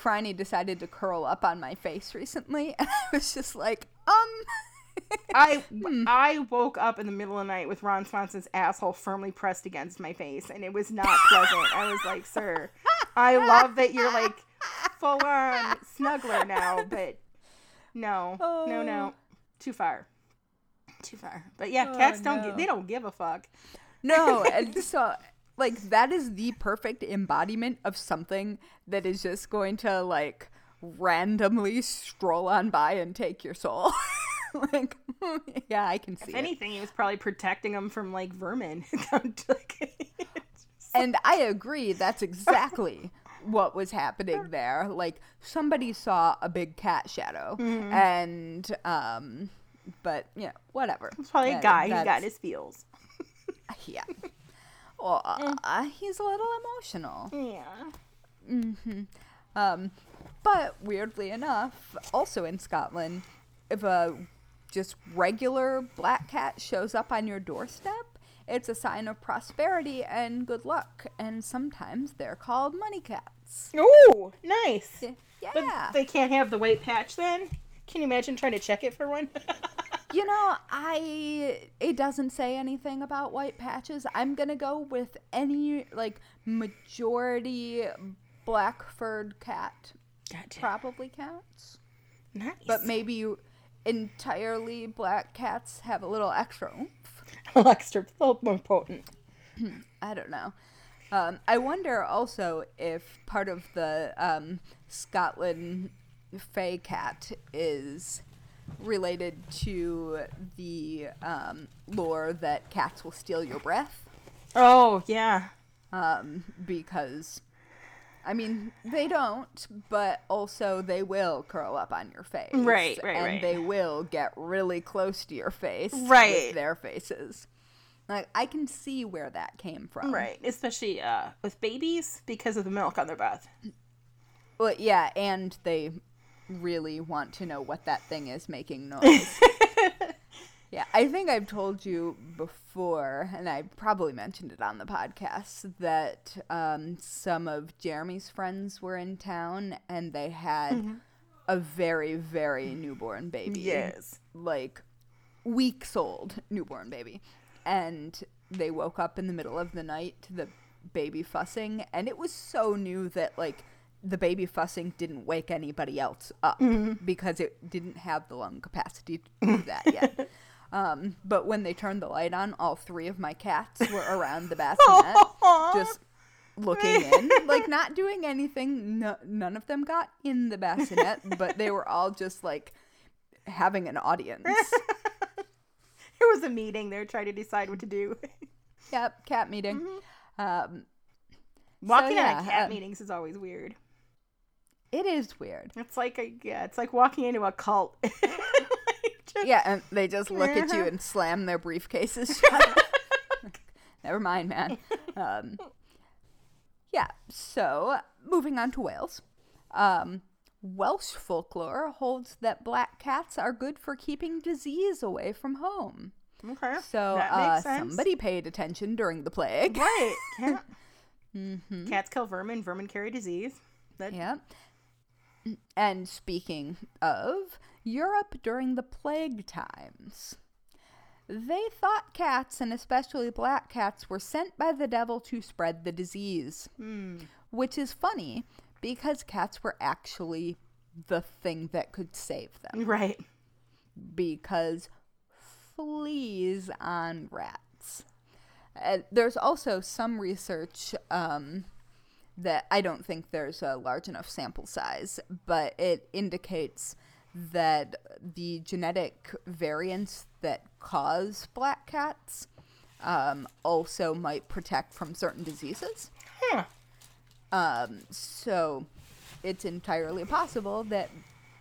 Franny decided to curl up on my face recently, and I was just like, um. I hmm. I woke up in the middle of the night with Ron Swanson's asshole firmly pressed against my face, and it was not pleasant. I was like, "Sir, I love that you're like full on snuggler now, but no, no, no, oh. too far, too far." But yeah, Oh, cats don't no. gi- they don't give a fuck. No, and so like that is the perfect embodiment of something that is just going to like randomly stroll on by and take your soul. like, yeah, I can see If it. anything, he was probably protecting them from like vermin. And I agree, that's exactly what was happening there. Like somebody saw a big cat shadow, Mm-hmm. and um, but yeah, whatever. it's probably a guy. He's got his feels. yeah. Well, uh, he's a little emotional. Yeah. Mm-hmm. Um, but weirdly enough, also in Scotland, if a just regular black cat shows up on your doorstep, it's a sign of prosperity and good luck. And sometimes they're called money cats. Oh, nice. Yeah. But they can't have the white patch then? Can you imagine trying to check it for one? You know, I it doesn't say anything about white patches. I'm gonna go with any like majority black furred cat gotcha. probably counts. Nice. But maybe entirely black cats have a little extra oomph. extra, a little more potent. I don't know. Um, I wonder also if part of the um, Scotland Fey cat is related to the um, lore that cats will steal your breath. Oh, yeah. Um, because, I mean, they don't, but also they will curl up on your face. Right, right, And right. they will get really close to your face. Right. With their faces. Like, I can see where that came from. Right. Especially uh, with babies because of the milk on their breath. Well, yeah, and they really want to know what that thing is making noise. Yeah, I think I've told you before, and I probably mentioned it on the podcast, that um, some of Jeremy's friends were in town and they had a very, very newborn baby. Yes. Like weeks old newborn baby. And they woke up in the middle of the night to the baby fussing, and it was so new that, like, the baby fussing didn't wake anybody else up because it didn't have the lung capacity to do that yet. Um, but when they turned the light on, all three of my cats were around the bassinet, just looking in, like not doing anything. No, none of them got in the bassinet, but they were all just like having an audience. it was a meeting. They were trying to decide what to do. yep, cat meeting. Um, Walking out yeah, of cat um, meetings is always weird. It is weird. It's like a yeah, it's like walking into a cult. Yeah, and they just look at you Uh-huh. and slam their briefcases shut. Never mind, man. Um, yeah, so moving on to Wales. Um, Welsh folklore holds that black cats are good for keeping disease away from home. Okay. So uh, somebody paid attention during the plague. Right. Cat- Mm-hmm. Cats kill vermin. Vermin carry disease. That, Yeah. And speaking of Europe during the plague times, they thought cats, and especially black cats, were sent by the devil to spread the disease. Which is funny because cats were actually the thing that could save them. Right. Because fleas on rats. Uh, there's also some research um, that I don't think there's a large enough sample size, but it indicates that the genetic variants that cause black cats um, also might protect from certain diseases. Huh. Um, so it's entirely possible that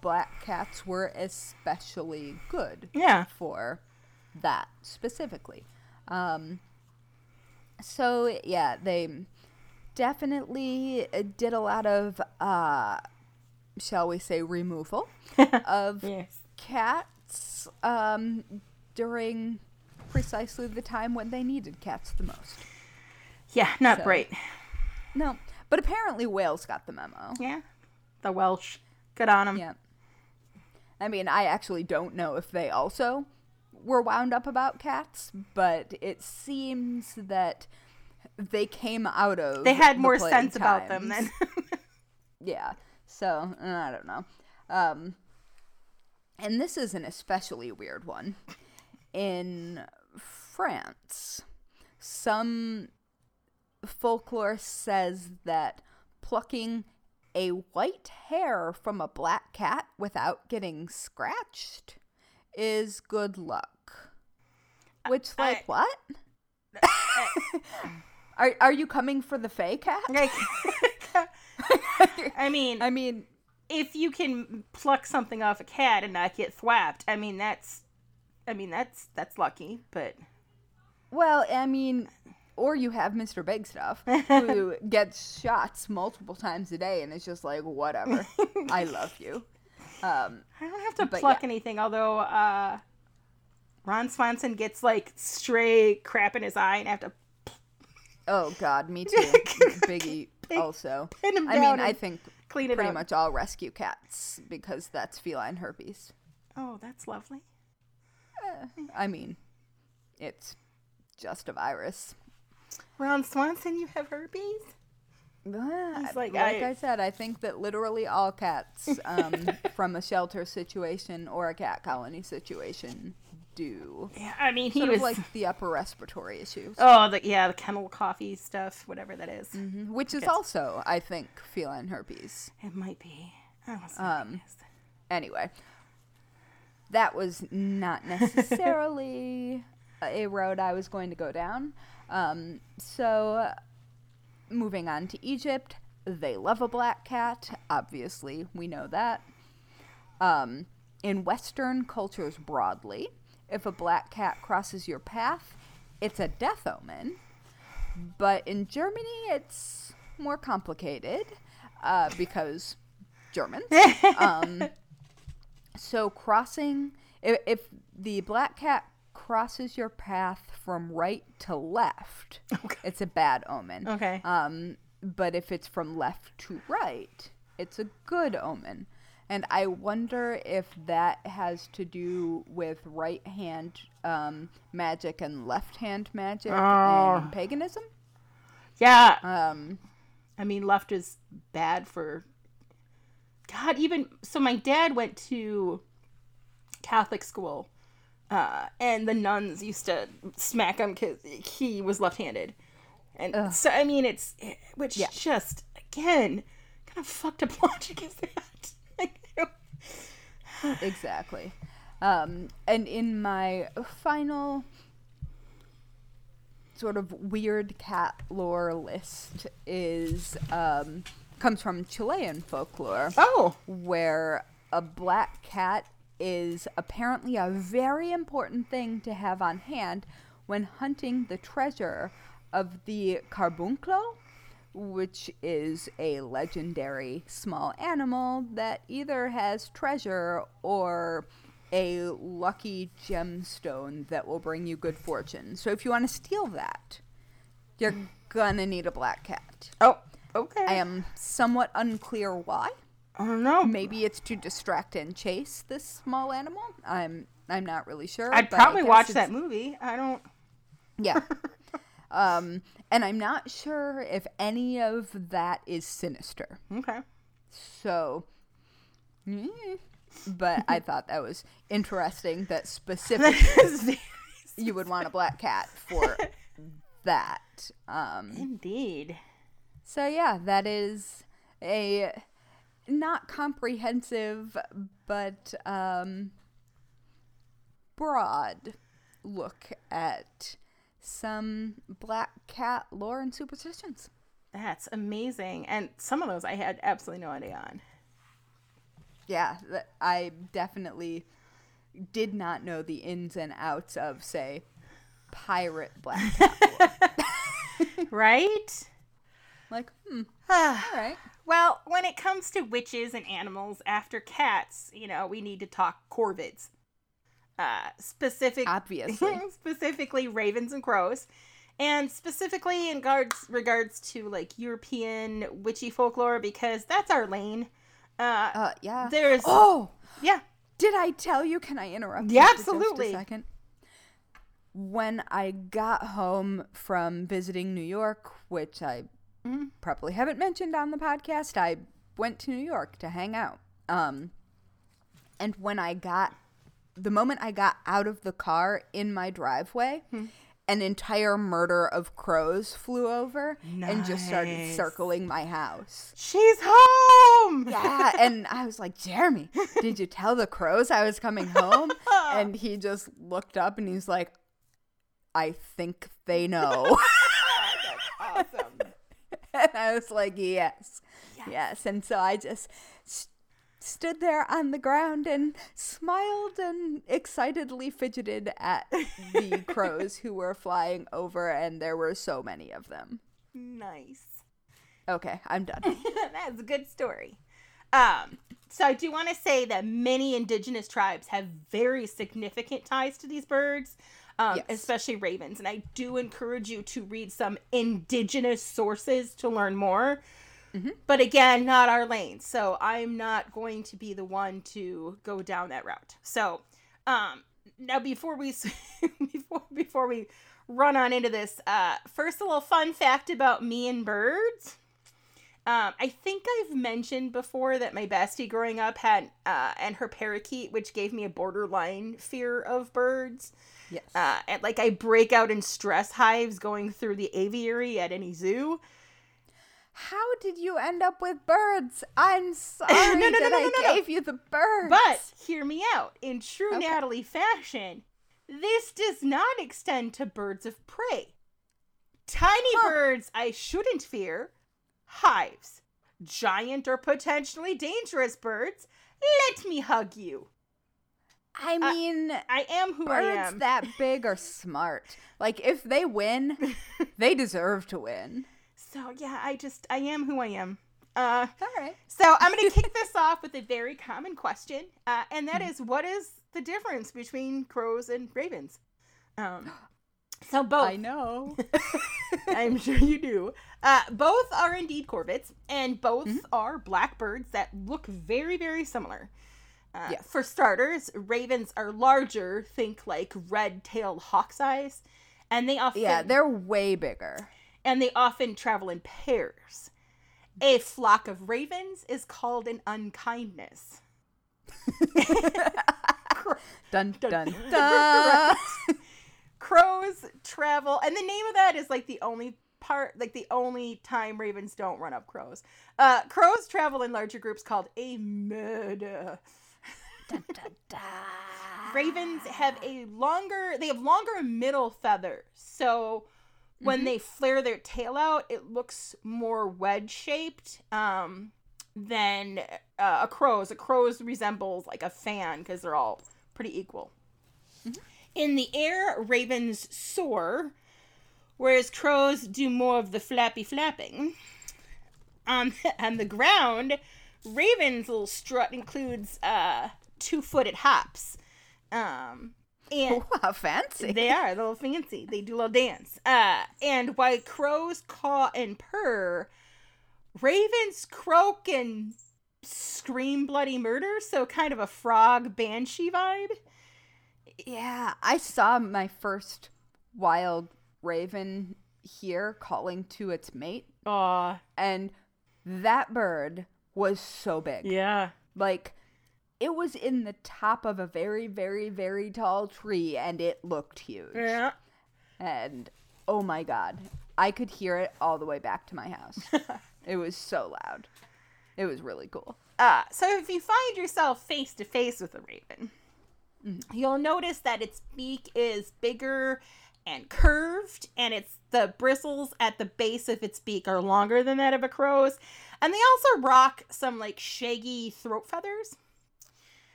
black cats were especially good Yeah. for that specifically. Um, so yeah, they definitely did a lot of, uh, shall we say, removal of Yes. cats um, during precisely the time when they needed cats the most. Yeah. Not So- great. No, but apparently Wales got the memo. Yeah. The Welsh. Good on them. Yeah. I mean, I actually don't know if they also were wound up about cats, but it seems that they came out of They had more sense about them than. yeah. So, I don't know. Um and this is an especially weird one. In France, some folklore says that plucking a white hair from a black cat without getting scratched is good luck. Which, like, I- what? are are you coming for the fey cat? like, I mean, I mean, if you can pluck something off a cat and not get thwapped, I mean that's, I mean that's that's lucky. But well, I mean, or you have Mr. Big Stuff who gets shots multiple times a day and is just like, whatever, I love you. Um, I don't have to pluck yeah. anything. Although uh, Ron Swanson gets like stray crap in his eye and I have to oh God, me too. Biggie also. pin I mean, I think clean it pretty up. much all rescue cats because that's feline herpes. Oh, that's lovely. I mean, it's just a virus. Ron Swanson, you have herpes? But, like, like, I- I, said, I think that literally all cats um, from a shelter situation or a cat colony situation do. Yeah, I mean he Sort was of like the upper respiratory issues, oh the yeah the kennel coffee stuff, whatever that is. Mhm, which is Gets- also, I think, feline herpes. It might be. I don't know Um. Anyway, that was not necessarily a road I was going to go down. Um, so, moving on to Egypt, they love a black cat. Obviously, we know that. Um, in Western cultures broadly, if a black cat crosses your path, it's a death omen. But in Germany, it's more complicated uh, because Germans. um, so crossing, if, if the black cat crosses your path from right to left, it's a bad omen. Okay. Um, but if it's from left to right, it's a good omen. And I wonder if that has to do with right hand um, magic and left hand magic Oh. and paganism. Yeah, Um, I mean, left is bad for. God, even so, my dad went to Catholic school, uh, and the nuns used to smack him because he was left-handed, and Ugh. so I mean, it's which Yeah. just again kind of fucked up logic is that? Like, I don't- exactly. Um, and in my final sort of weird cat lore list is um, comes from Chilean folklore, Oh. where a black cat is apparently a very important thing to have on hand when hunting the treasure of the carbunclo, which is a legendary small animal that either has treasure or a lucky gemstone that will bring you good fortune. So if you want to steal that, you're gonna need a black cat. Oh. Okay. I am somewhat unclear why. I don't know. Maybe it's to distract and chase this small animal. I'm I'm not really sure. I'd probably watch that movie. I don't. Yeah. um, and I'm not sure if any of that is sinister. Okay. So, mm, but I thought that was interesting that specifically you would want a black cat for that. Um, Indeed. so yeah, that is a not comprehensive but um, broad look at some black cat lore and superstitions. That's amazing. And some of those I had absolutely no idea on. Yeah, I definitely did not know the ins and outs of, say, pirate black cat. lore. Right? like, hmm, all right. Well, when it comes to witches and animals after cats, you know, we need to talk corvids. Uh, specific, Obviously. specifically ravens and crows. And specifically in regards, regards to like European witchy folklore, because that's our lane. Uh, Uh, yeah. there's, Oh, yeah, Did I tell you? Can I interrupt? Yeah, for just a absolutely. second? When I got home from visiting New York, which I Mhm. probably haven't mentioned on the podcast, I went to New York to hang out. Um, and when I got, the moment I got out of the car in my driveway, Hmm. an entire murder of crows flew over and just started circling my house. she's home. Yeah, and I was like, Jeremy, did you tell the crows I was coming home? And he just looked up and he's like, I think they know. awesome. and I was like, yes, yes. And so I just stood there on the ground and smiled and excitedly fidgeted at the crows who were flying over, and there were so many of them. Nice. Okay, I'm done. That's a good story. Um, so I do want to say that many indigenous tribes have very significant ties to these birds, um, Yes. especially ravens. And I do encourage you to read some indigenous sources to learn more. But again, not our lane. So I'm not going to be the one to go down that route. So um, now before we before before we run on into this, uh, first a little fun fact about me and birds. Um, I think I've mentioned before that my bestie growing up had uh, and her parakeet, which gave me a borderline fear of birds. Yes. Uh, and like I break out in stress hives going through the aviary at any zoo. How did you end up with birds? I'm sorry no, no, that no, I no, no. gave you the birds. But hear me out. In true Okay. Natalie fashion, this does not extend to birds of prey. Tiny Huh. birds I shouldn't fear. Hives. Giant or potentially dangerous birds. Let me hug you. I mean, I am who I birds am. that big are smart. Like if they win, they deserve to win. So yeah, I just I am who I am. Uh All right. So I'm going to kick this off with a very common question, uh, and that is, what is the difference between crows and ravens? Um, so both. I know. I'm sure you do. Uh, both are indeed corvids, and both are blackbirds that look very, very similar. Uh, Yes. For starters, ravens are larger. Think like red-tailed hawk's eyes, and they often yeah, they're way bigger. And they often travel in pairs. A flock of ravens is called an unkindness. Dun dun dun. Crows travel, and the name of that is like the only part, like the only time ravens don't run up crows. Uh, crows travel in larger groups called a murder. dun, dun, dun. Ravens have a longer, they have longer middle feathers. So When they flare their tail out, it looks more wedge shaped um, than uh, a crow's. A crow's resembles like a fan because they're all pretty equal. In the air, ravens soar, whereas crows do more of the flappy flapping. On on the ground, ravens' little strut includes uh, two-footed hops. Um, and Wow, fancy. they are a little fancy. They do a little dance. Uh, and while crows caw and purr, ravens croak and scream bloody murder. So kind of a frog banshee vibe. Yeah, I saw my first wild raven here calling to its mate, Aw, and that bird was so big. yeah. Like, it was in the top of a very, very, very tall tree, and it looked huge. Yeah. And oh my god, I could hear it all the way back to my house. it was so loud. It was really cool. Uh, so if you find yourself face to face with a raven, you'll notice that its beak is bigger and curved, and it's the bristles at the base of its beak are longer than that of a crow's, and they also rock some like shaggy throat feathers.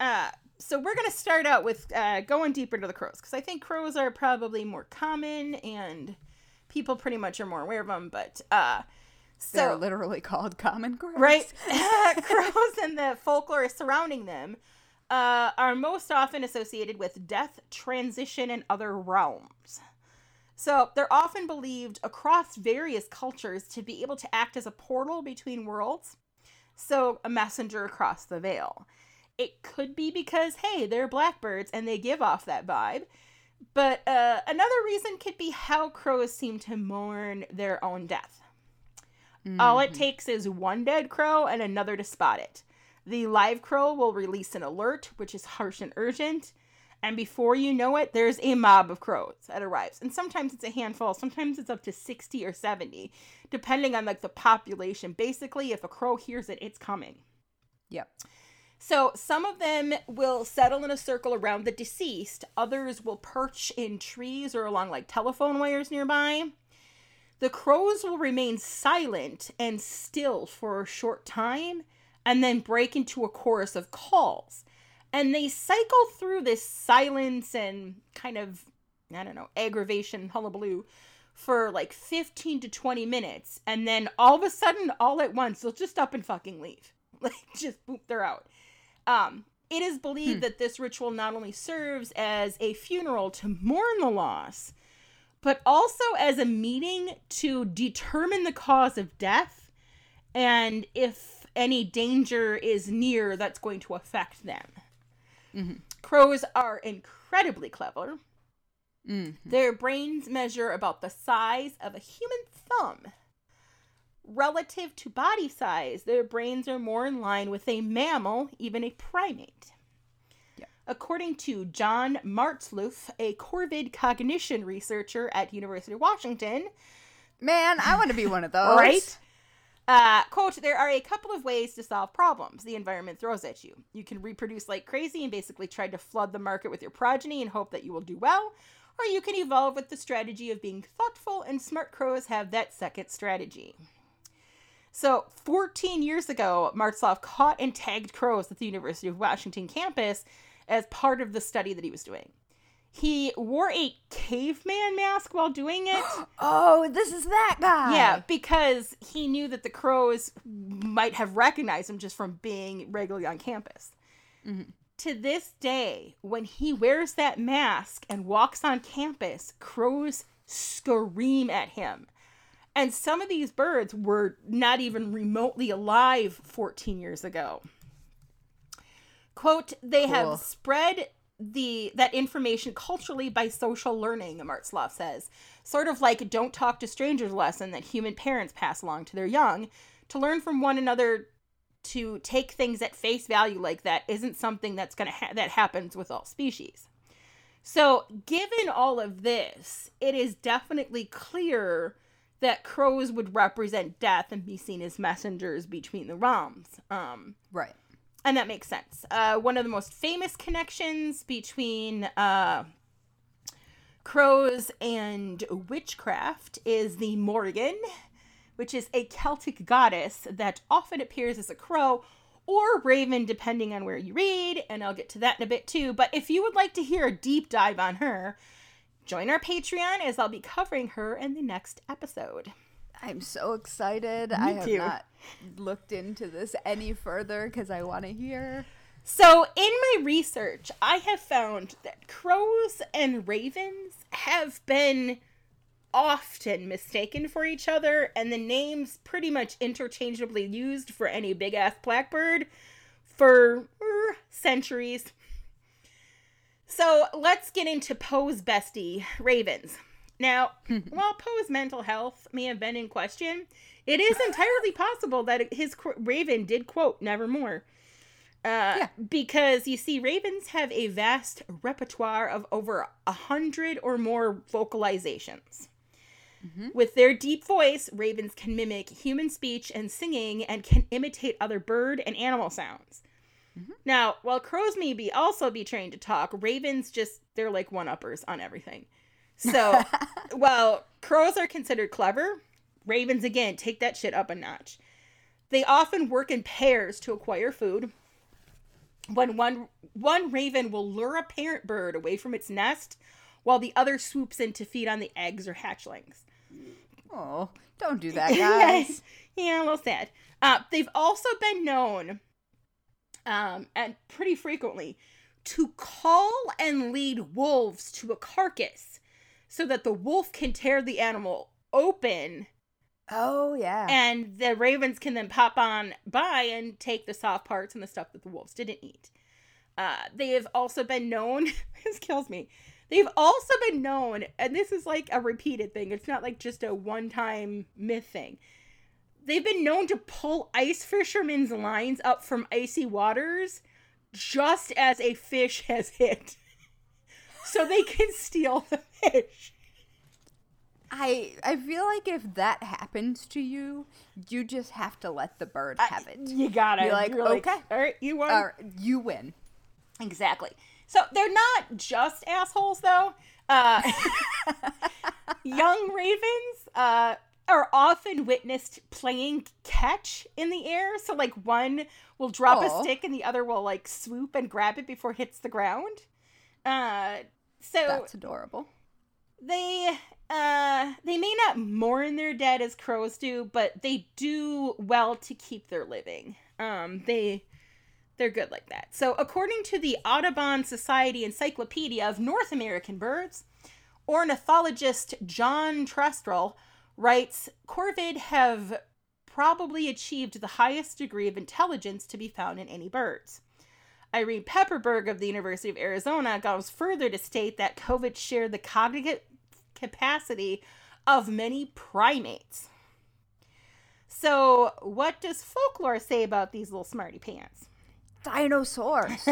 Uh, so we're gonna start out with uh, going deeper to the crows because I think crows are probably more common and people pretty much are more aware of them. But uh, so They're literally called common crows. right? Crows and the folklore surrounding them uh, are most often associated with death, transition, and other realms. So they're often believed across various cultures to be able to act as a portal between worlds. So a messenger across the veil. It could be because, hey, they're blackbirds and they give off that vibe. But uh, another reason could be how crows seem to mourn their own death. All it takes is one dead crow and another to spot it. The live crow will release an alert, which is harsh and urgent. And before you know it, there's a mob of crows that arrives. And sometimes it's a handful, sometimes it's up to 60 or 70, depending on like the population. Basically, if a crow hears it, it's coming. Yep. So some of them will settle in a circle around the deceased, others will perch in trees or along like telephone wires nearby. The crows will remain silent and still for a short time and then break into a chorus of calls. And they cycle through this silence and kind of, I don't know, aggravation, hullabaloo for like 15 to 20 minutes. And then all of a sudden, all at once, they'll just up and fucking leave. Like, just boop, they're out. Um, it is believed that this ritual not only serves as a funeral to mourn the loss, but also as a meeting to determine the cause of death and if any danger is near that's going to affect them. Crows are incredibly clever. Mm. Their brains measure about the size of a human thumb. Relative to body size, their brains are more in line with a mammal, even a primate. Yeah. According to John Marzluff, a Corvid cognition researcher at University of Washington, Man, I want to be one of those. right? Uh, quote, there are a couple of ways to solve problems the environment throws at you. You can reproduce like crazy and basically try to flood the market with your progeny and hope that you will do well, or you can evolve with the strategy of being thoughtful, and smart crows have that second strategy. So, 14 years ago, Marzluff caught and tagged crows at the University of Washington campus as part of the study that he was doing. He wore a caveman mask while doing it. Oh, this is that guy. Yeah, because he knew that the crows might have recognized him just from being regularly on campus. Mm-hmm. To this day, when he wears that mask and walks on campus, crows scream at him. And some of these birds were not even remotely alive 14 years ago. Quote, they Cool. have spread the that information culturally by social learning, Marzluff says. Sort of like don't talk to strangers lesson that human parents pass along to their young. To learn from one another to take things at face value like that isn't something that's gonna ha- that happens with all species. So, given all of this, it is definitely clear that crows would represent death and be seen as messengers between the realms. Um, Right. and that makes sense. Uh, one of the most famous connections between uh, crows and witchcraft is the Morrigan, which is a Celtic goddess that often appears as a crow or raven, depending on where you read, and I'll get to that in a bit too. But if you would like to hear a deep dive on her, join our Patreon as I'll be covering her in the next episode. I'm so excited. I have too. not looked into this any further because I want to hear. So, in my research, I have found that crows and ravens have been often mistaken for each other, and the names pretty much interchangeably used for any big ass blackbird for er, centuries. So, let's get into Poe's bestie, ravens. Now, while Poe's mental health may have been in question, it is entirely possible that his raven did quote Nevermore. Uh, yeah. Because you see, ravens have a vast repertoire of over a hundred or more vocalizations. Mm-hmm. With their deep voice, ravens can mimic human speech and singing and can imitate other bird and animal sounds. Mm-hmm. Now, while crows may be also be trained to talk, ravens just they're like one uppers on everything. So, while crows are considered clever, ravens again take that shit up a notch. They often work in pairs to acquire food. When one one raven will lure a parent bird away from its nest while the other swoops in to feed on the eggs or hatchlings. Oh, don't do that, guys. yeah, a little sad. Uh, they've also been known, um, and pretty frequently, to call and lead wolves to a carcass so that the wolf can tear the animal open. Oh, yeah. And the ravens can then pop on by and take the soft parts and the stuff that the wolves didn't eat. Uh, they have also been known, this kills me. They've also been known, and this is like a repeated thing, it's not like just a one time myth thing. They've been known to pull ice fishermen's lines up from icy waters just as a fish has hit so they can steal the fish. I I feel like if that happens to you, you just have to let the bird have it. you gotta. You're like, You're okay, like, all right, you won. You win. Exactly. So they're not just assholes, though. Uh, young ravens uh, are often witnessed playing catch in the air. So, like, one will drop Aww. a stick and the other will, like, swoop and grab it before it hits the ground. Uh, so that's adorable. They uh they may not mourn their dead as crows do, but they do well to keep their living. Um they they're good like that. So according to the Audubon Society Encyclopedia of North American Birds, ornithologist John Trestrel writes corvid have probably achieved the highest degree of intelligence to be found in any birds. Irene Pepperberg of the University of Arizona goes further to state that corvid shared the cognitive capacity of many primates. So, what does folklore say about these little smarty pants? Dinosaurs.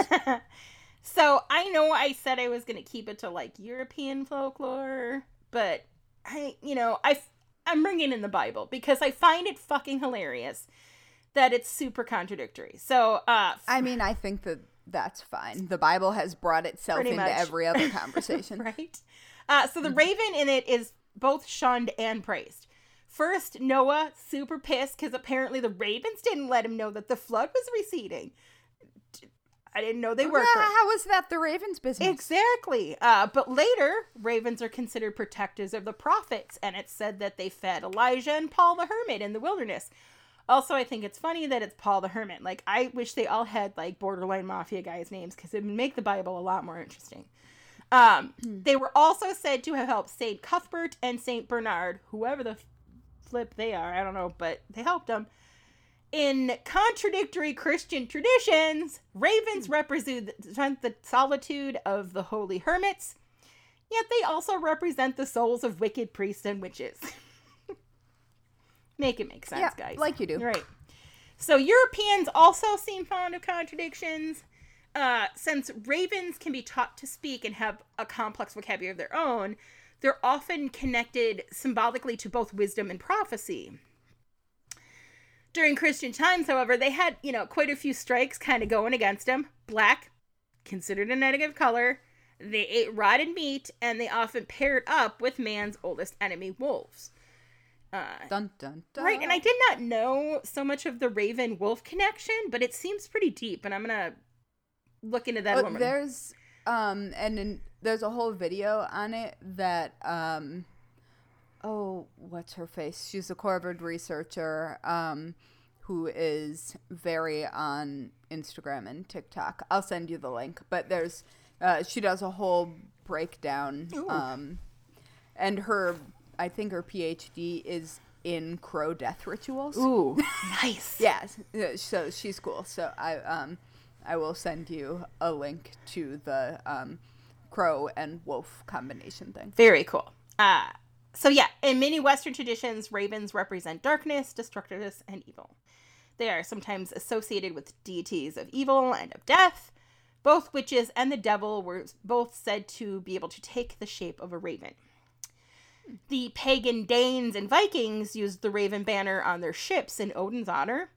so, I know I said I was going to keep it to like European folklore, but I, you know, I I'm bringing in the Bible because I find it fucking hilarious that it's super contradictory. So, uh, I mean, I think that that's fine. The Bible has brought itself into much. every other conversation, right? Uh, so the mm-hmm. raven in it is both shunned and praised. First, Noah super pissed because apparently the ravens didn't let him know that the flood was receding. I didn't know they were. Yeah, how was that the ravens' business? Exactly. Uh, but later, ravens are considered protectors of the prophets, and it's said that they fed Elijah and Paul the hermit in the wilderness. Also, I think it's funny that it's Paul the Hermit. Like, I wish they all had like borderline mafia guys' names because it would make the Bible a lot more interesting. Um, hmm. they were also said to have helped Saint Cuthbert and Saint Bernard, whoever the flip they are. I don't know, but they helped them. In contradictory Christian traditions, ravens hmm. represent the solitude of the holy hermits, yet they also represent the souls of wicked priests and witches. Make it make sense, yeah, guys. Like you do. Right. So Europeans also seem fond of contradictions. Uh, since ravens can be taught to speak and have a complex vocabulary of their own, they're often connected symbolically to both wisdom and prophecy. During Christian times, however, they had, you know, quite a few strikes kind of going against them. Black, considered a negative color, They ate rotted meat, and they often paired up with man's oldest enemy, wolves. Uh, Dun dun dun. right, and I did not know so much of the raven wolf connection, but it seems pretty deep, and I'm gonna look into that. Oh, there's um and in, there's a whole video on it that um oh what's her face she's a Harvard researcher um who is very on Instagram and TikTok I'll send you the link but there's uh, she does a whole breakdown um and her I think her PhD is in crow death rituals Ooh, nice. Yes, yeah, so she's cool. So I um I will send you a link to the um crow and wolf combination thing. Very cool. Uh, so yeah, in many Western traditions, ravens represent darkness, destructiveness, and evil. They are sometimes associated with deities of evil and of death. Both witches and the devil were both said to be able to take the shape of a raven. The pagan Danes and Vikings used the raven banner on their ships in Odin's honor.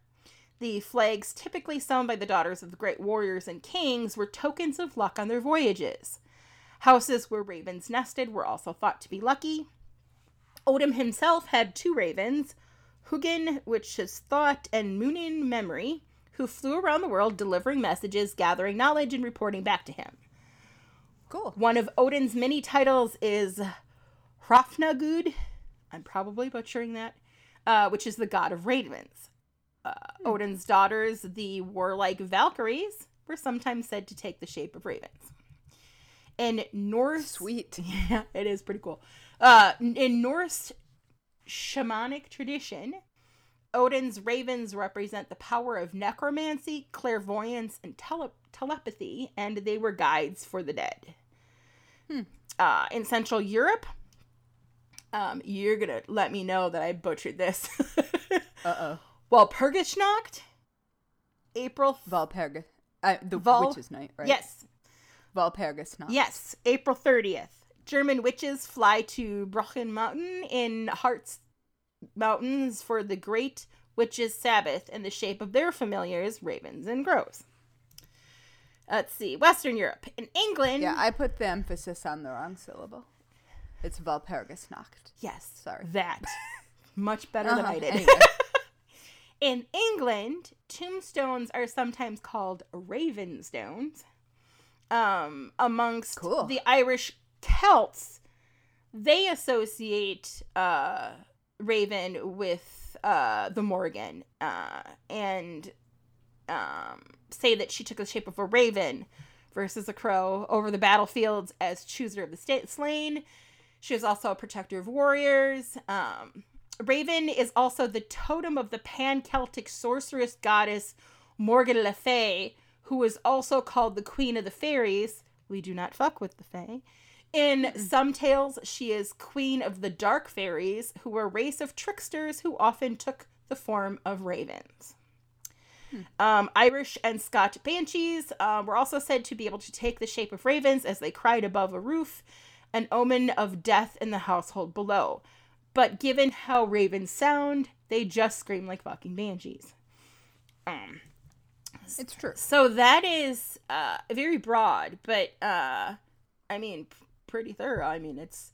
The flags, typically sewn by the daughters of the great warriors and kings, were tokens of luck on their voyages. Houses where ravens nested were also thought to be lucky. Odin himself had two ravens, Hugin, which is thought, and Munin, memory, who flew around the world delivering messages, gathering knowledge, and reporting back to him. Cool. One of Odin's many titles is Hrafnagud. I'm probably butchering that, uh, which is the god of ravens. Uh, Odin's daughters, the warlike Valkyries, were sometimes said to take the shape of ravens. In Norse, Sweet. yeah, it is pretty cool. Uh, in Norse shamanic tradition, Odin's ravens represent the power of necromancy, clairvoyance, and tele- telepathy, and they were guides for the dead. Hmm. Uh, in Central Europe, um, you're gonna let me know that I butchered this. Uh oh. well, Purgisnacht, April. Valperga. Uh, the Val- witch's night, right? Yes, Valpergus not. Yes, April 30th. German witches fly to Brocken Mountain in Harz Mountains for the Great Witches' Sabbath in the shape of their familiars, ravens and crows. Let's see, Western Europe. In England, Yeah, I put the emphasis on the wrong syllable. It's Walpurgisnacht. yes, Sorry. that. Much better than Uh-huh, I did. anyway. In England, tombstones are sometimes called ravenstones. Um, amongst Cool. the Irish Celts, they associate uh, Raven with uh, the Morrigan uh, and um, say that she took the shape of a raven versus a crow over the battlefields as chooser of the sta- slain. She was also a protector of warriors. Um, Raven is also the totem of the pan Celtic sorceress goddess Morgan Le Fay, who is also called the Queen of the Fairies. We do not fuck with the Fae. In some tales, she is Queen of the Dark Fairies, who were a race of tricksters who often took the form of ravens. Um, Irish and Scotch banshees um, were also said to be able to take the shape of ravens as they cried above a roof, an omen of death in the household below. But given how ravens sound, they just scream like fucking banshees. Um, It's true. so that is uh, very broad, but uh, I mean, pretty thorough. I mean, it's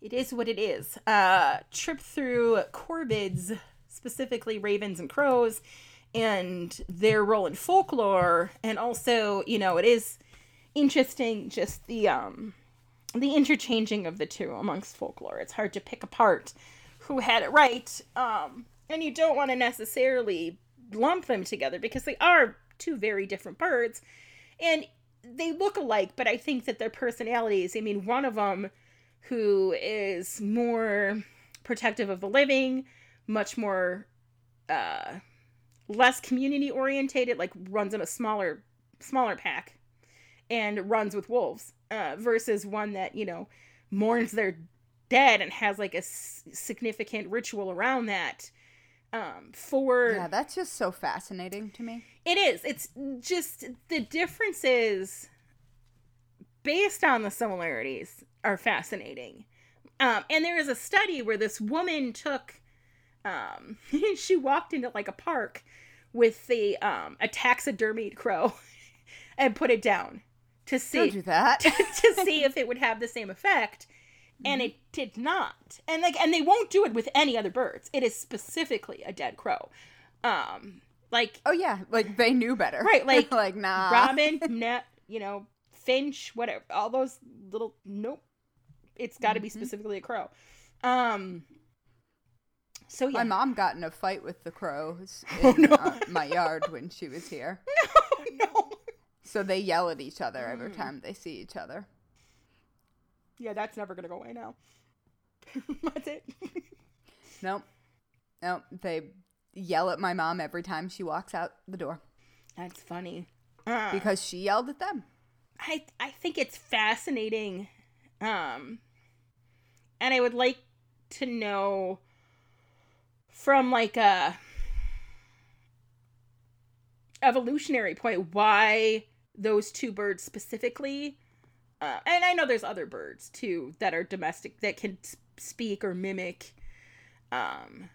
it is what it is. Uh, trip through corvids, specifically ravens and crows, and their role in folklore, and also, you know, it is interesting just the um the interchanging of the two amongst folklore. It's hard to pick apart who had it right, um, and you don't want to necessarily lump them together because they are two very different birds, and they look alike. But I think that their personalities. I mean, one of them who is more protective of the living, much more uh, less community orientated, like runs in a smaller smaller pack and runs with wolves uh, versus one that you know mourns their dead and has like a s- significant ritual around that um for Yeah, that's just so fascinating to me. it is it's just the differences based on the similarities are fascinating um and there is a study where this woman took um she walked into like a park with the um a taxidermied crow and put it down to see Don't do that. to see if it would have the same effect and it did not and like and they won't do it with any other birds it is specifically a dead crow um like oh yeah, like they knew better. Right, like, like nah. robin net you know finch whatever all those little nope it's got to be specifically a crow um so yeah My mom got in a fight with the crows Oh, in no. uh, my yard when she was here. no no So they yell at each other Mm. every time they see each other. Yeah that's never gonna go away now that's it Nope. Nope. They yell at my mom every time she walks out the door that's funny uh, because she yelled at them. I I think it's fascinating, um, and I would like to know from like a evolutionary point why those two birds specifically. Uh, and I know there's other birds too that are domestic that can speak or mimic, um,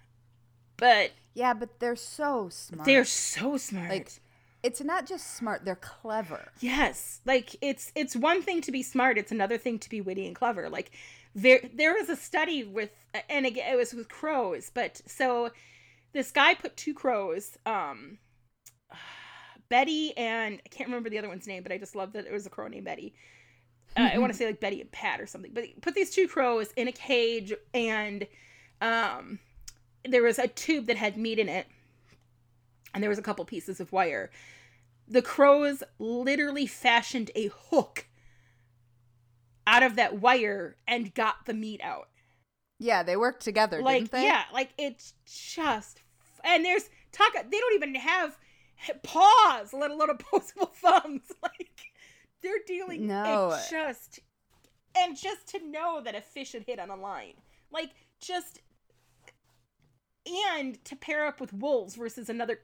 but Yeah, but they're so smart. they're so smart. like it's not just smart, they're clever. Yes, like it's it's one thing to be smart; it's another thing to be witty and clever. Like there there was a study with, and again it was with crows, but so this guy put two crows, um, Betty and I can't remember the other one's name, but I just love that it was a crow named Betty. Uh, I want to say like Betty and Pat or something, but put these two crows in a cage, and um, there was a tube that had meat in it, and there was a couple pieces of wire the crows literally fashioned a hook out of that wire and got the meat out. Yeah, they worked together, like didn't they? yeah, like it's just and there's talk they don't even have paws, let alone opposable thumbs. Like they're dealing No. it just and just to know that a fish had hit on a line. Like just and to pair up with wolves versus another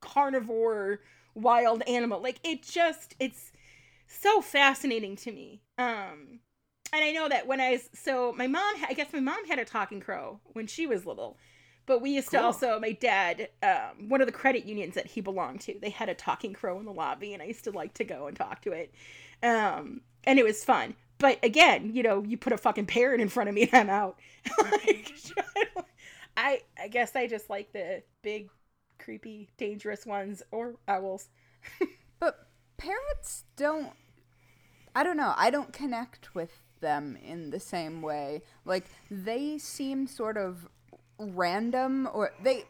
carnivore wild animal. Like it just it's so fascinating to me. Um and I know that when I was so my mom I guess my mom had a talking crow when she was little. But we used to also my dad um one of the credit unions that he belonged to, they had a talking crow in the lobby and I used to like to go and talk to it. Um and it was fun. But again, you know, you put a fucking parrot in front of me and I'm out. like, I I guess I just like the big creepy dangerous ones or owls. But parrots don't I don't know. I don't connect with them in the same way. Like they seem sort of random or they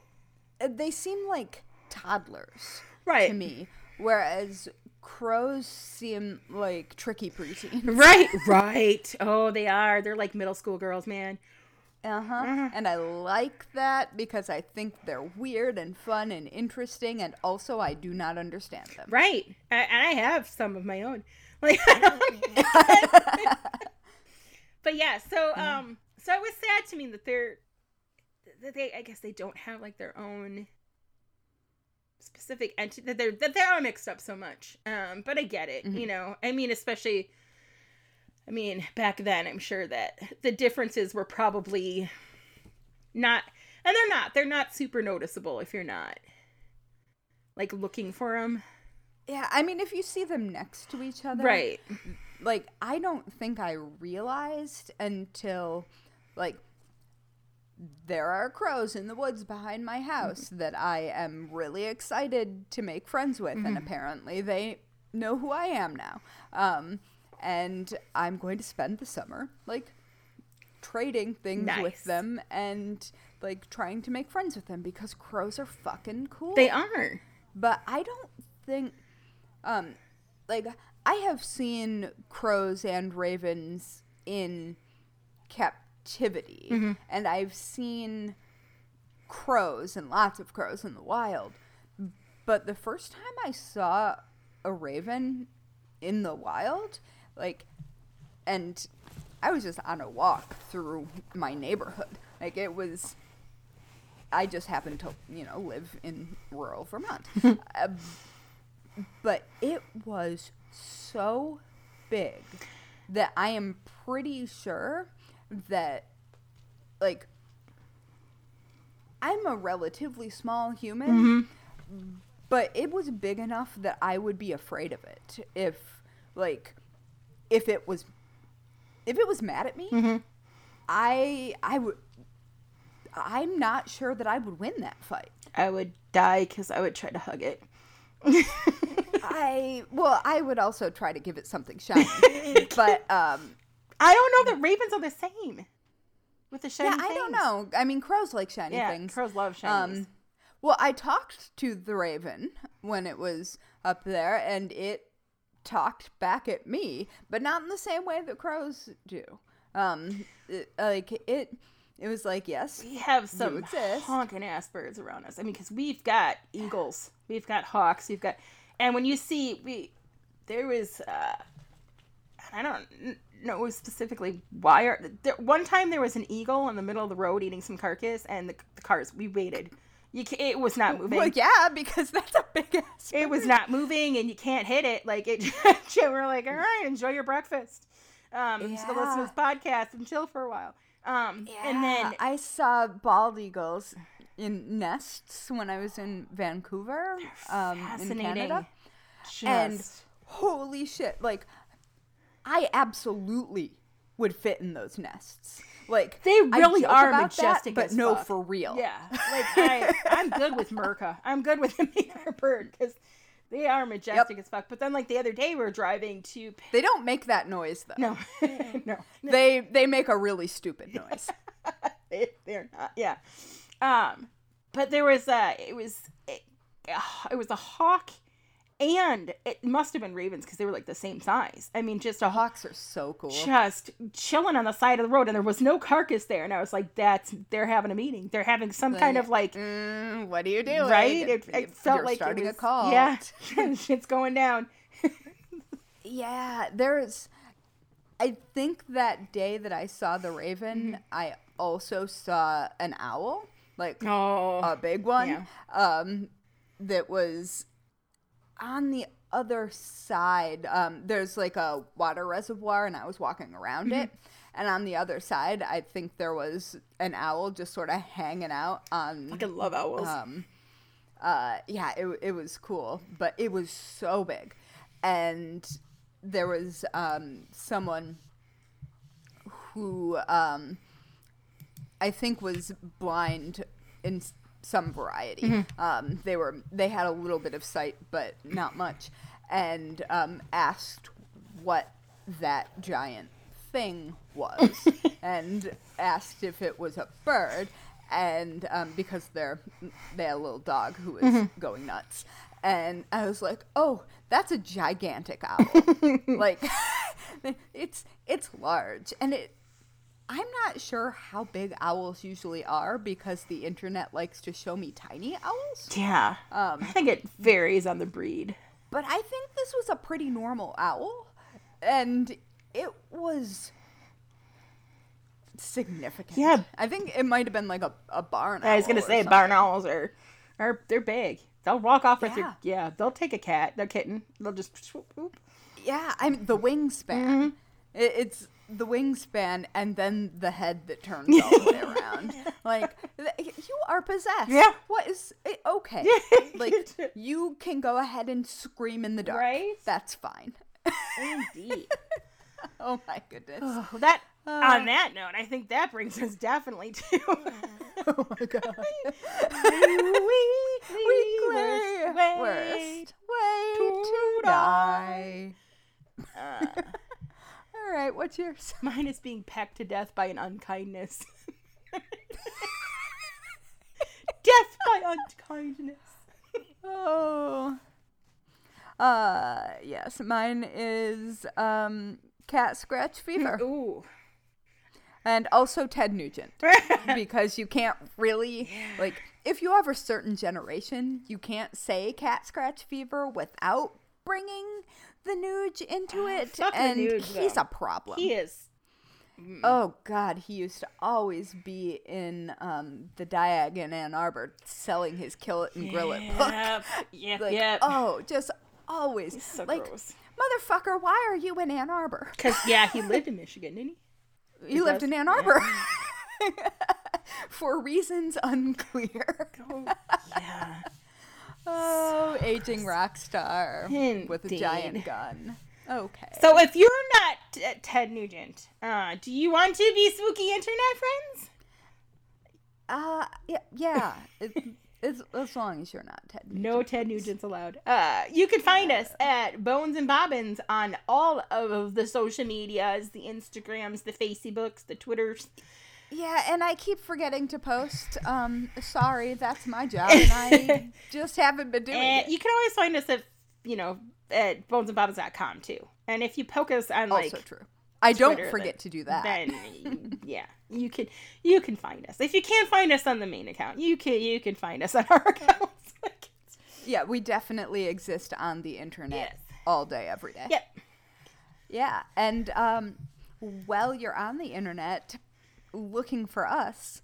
they seem like toddlers Right. to me whereas crows seem like tricky preteens. Right, right. Oh, they are. They're like middle school girls, man. Uh-huh. And I like that because I think they're weird and fun and interesting and also I do not understand them. Right. I, and I have some of my own. Like But yeah, so um so it was sad to me that they're they I guess they don't have like their own specific entity that they're that they are all mixed up so much. Um but I get it, you know. I mean especially I mean back then I'm sure that the differences were probably not and they're not they're not super noticeable if you're not like looking for them. Yeah, I mean if you see them next to each other. Right. like I don't think I realized until like there are crows in the woods behind my house that I am really excited to make friends with and apparently they know who I am now. Um and I'm going to spend the summer like trading things Nice. with them and like trying to make friends with them because crows are fucking cool They are. but I don't think um like I have seen crows and ravens in captivity and I've seen crows and lots of crows in the wild. But the first time I saw a raven in the wild like and I was just on a walk through my neighborhood. Like it was I just happened to, you know, live in rural Vermont. uh, but it was so big that I am pretty sure that, like, I'm a relatively small human, but it was big enough that I would be afraid of it if, like if it was if it was mad at me, Mm-hmm. I I would I'm not sure that I would win that fight. I would die because I would try to hug it. I well, I would also try to give it something shiny, but um, I don't know that ravens are the same with the shiny things. yeah, I don't know. I mean, crows like shiny Yeah, things. crows love shiny. Um, well, I talked to the raven when it was up there, and it talked back at me, but not in the same way that crows do. Um, it, like it, it was like yes, we have some honking ass birds around us. I mean, because we've got eagles, we've got hawks, we've got, and when you see we, there was, uh, I don't know specifically why. Are, there, one time there was an eagle in the middle of the road eating some carcass, and the, the cars we waited. You ca it was not moving. well, yeah, because that's a big ass. it was not moving and you can't hit it like it we're like all right enjoy your breakfast um just go listen to this podcast and chill for a while um and then I saw bald eagles in nests when I was in Vancouver, um, in Canada. just and holy shit like i absolutely would fit in those nests. Like They really are about that, majestic but no fuck. for real. Yeah. Like i i'm good with merca. I'm good with the bird because they are majestic as fuck. But then like the other day we are driving to they don't make that noise though. No. No. They they make a really stupid noise. They, they're not yeah. Um but there was a. it was it, it was a hawk and it must have been ravens because they were like the same size. I mean just a hawk hawks are so cool. just chilling on the side of the road and there was no carcass there and i was like that's they're having a meeting. They're having some kind of like mm, what are you doing? Right? It, it felt like starting was, a call yeah. It's going down. Yeah there's i think that day that i saw the raven Mm-hmm. i also saw an owl like oh. a big one Yeah. um that was on the other side um there's like a water reservoir and i was walking around Mm-hmm. it and on the other side i think there was an owl just sort of hanging out on i love owls. um uh yeah it, it was cool but it was so big. And there was um someone who um i think was blind in some variety. Um they were they had a little bit of sight but not much and um asked what that giant thing was and asked if it was a bird and um, because they're they had a little dog who was going nuts and i was like oh that's a gigantic owl. Like it's it's large and it i'm not sure how big owls usually are because the internet likes to show me tiny owls yeah um, i think it varies on the breed but I think this was a pretty normal owl, and it was significant. Yeah. I think it might have been like a, a barn. I was gonna say something. barn owls are, are they're big. They'll walk off with Yeah. their yeah. They'll take a cat, their kitten. They'll just swoop, swoop. Yeah, I mean the wingspan. Mm-hmm. It, it's the wingspan and then the head that turns all the way around. Like th- you are possessed. Yeah. What is it, okay? Like you can go ahead and scream in the dark. Right? That's fine. Indeed. Oh my goodness. Oh, that on that note, I think that brings us definitely to oh my god. weekly Weekly worst worst way to to die. Uh, All right, what's yours? mine is being pecked to death by an unkindness. death by unkindness. Oh. Uh, yes, mine is um cat scratch fever Ooh. and also Ted Nugent because you can't really like if you have a certain generation, you can't say cat scratch fever without bringing the Nuge into it, fuck and Nuge, he's though. a problem. he is. Oh God, he used to always be in um, the Diag in Ann Arbor selling his kill it and grill it book. Yep. Yep. Like, yep. oh, just always so like, gross. motherfucker, why are you in Ann Arbor? Because yeah, he lived in Michigan, didn't he? You lived does- in Ann Arbor for reasons unclear. Oh yeah. Oh, aging rock star with a giant gun. Okay. So if you're not t- Ted Nugent, uh, do you want to be spooky internet friends? Uh, yeah, yeah. as, as long as you're not Ted. No Ted Nugent's allowed. Uh, you can find us at Bones and Bobbins on all of the social medias, the Instagrams, the Facebooks, the Twitters. Yeah, and I keep forgetting to post. Um, sorry, that's my job, and I just haven't been doing And it. you can always find us at, you know, at bonesandbobbins.com too. And if you poke us on like also true. I don't forget then- to do that. then yeah, you can you can find us. If you can't find us on the main account, you can you can find us on our accounts. Yeah, we definitely exist on the internet Yes. all day, every day. yep. Yeah, and um, while you're on the internet looking for us,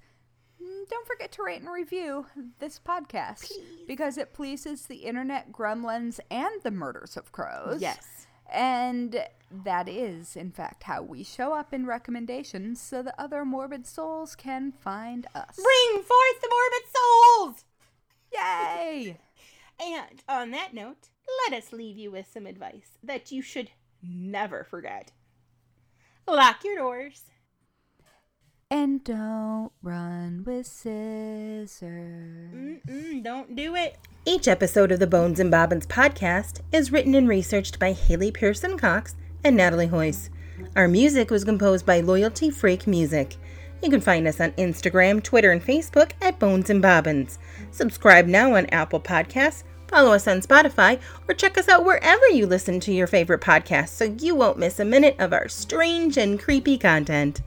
mm, don't forget to rate and review this podcast because it pleases the internet gremlins and the murders of crows. Yes. And that is, in fact, how we show up in recommendations so that other morbid souls can find us. Bring forth the morbid souls. Yay! And on that note, let us leave you with some advice that you should never forget. Lock your doors. And don't run with scissors. Mm-mm, don't do it. Each episode of the Bones and Bobbins podcast is written and researched by Haley Pearson Cox and Natalie Hoyce. Our music was composed by Loyalty Freak Music. You can find us on Instagram, Twitter, and Facebook at Bones and Bobbins. Subscribe now on Apple Podcasts, follow us on Spotify, or check us out wherever you listen to your favorite podcasts so you won't miss a minute of our strange and creepy content.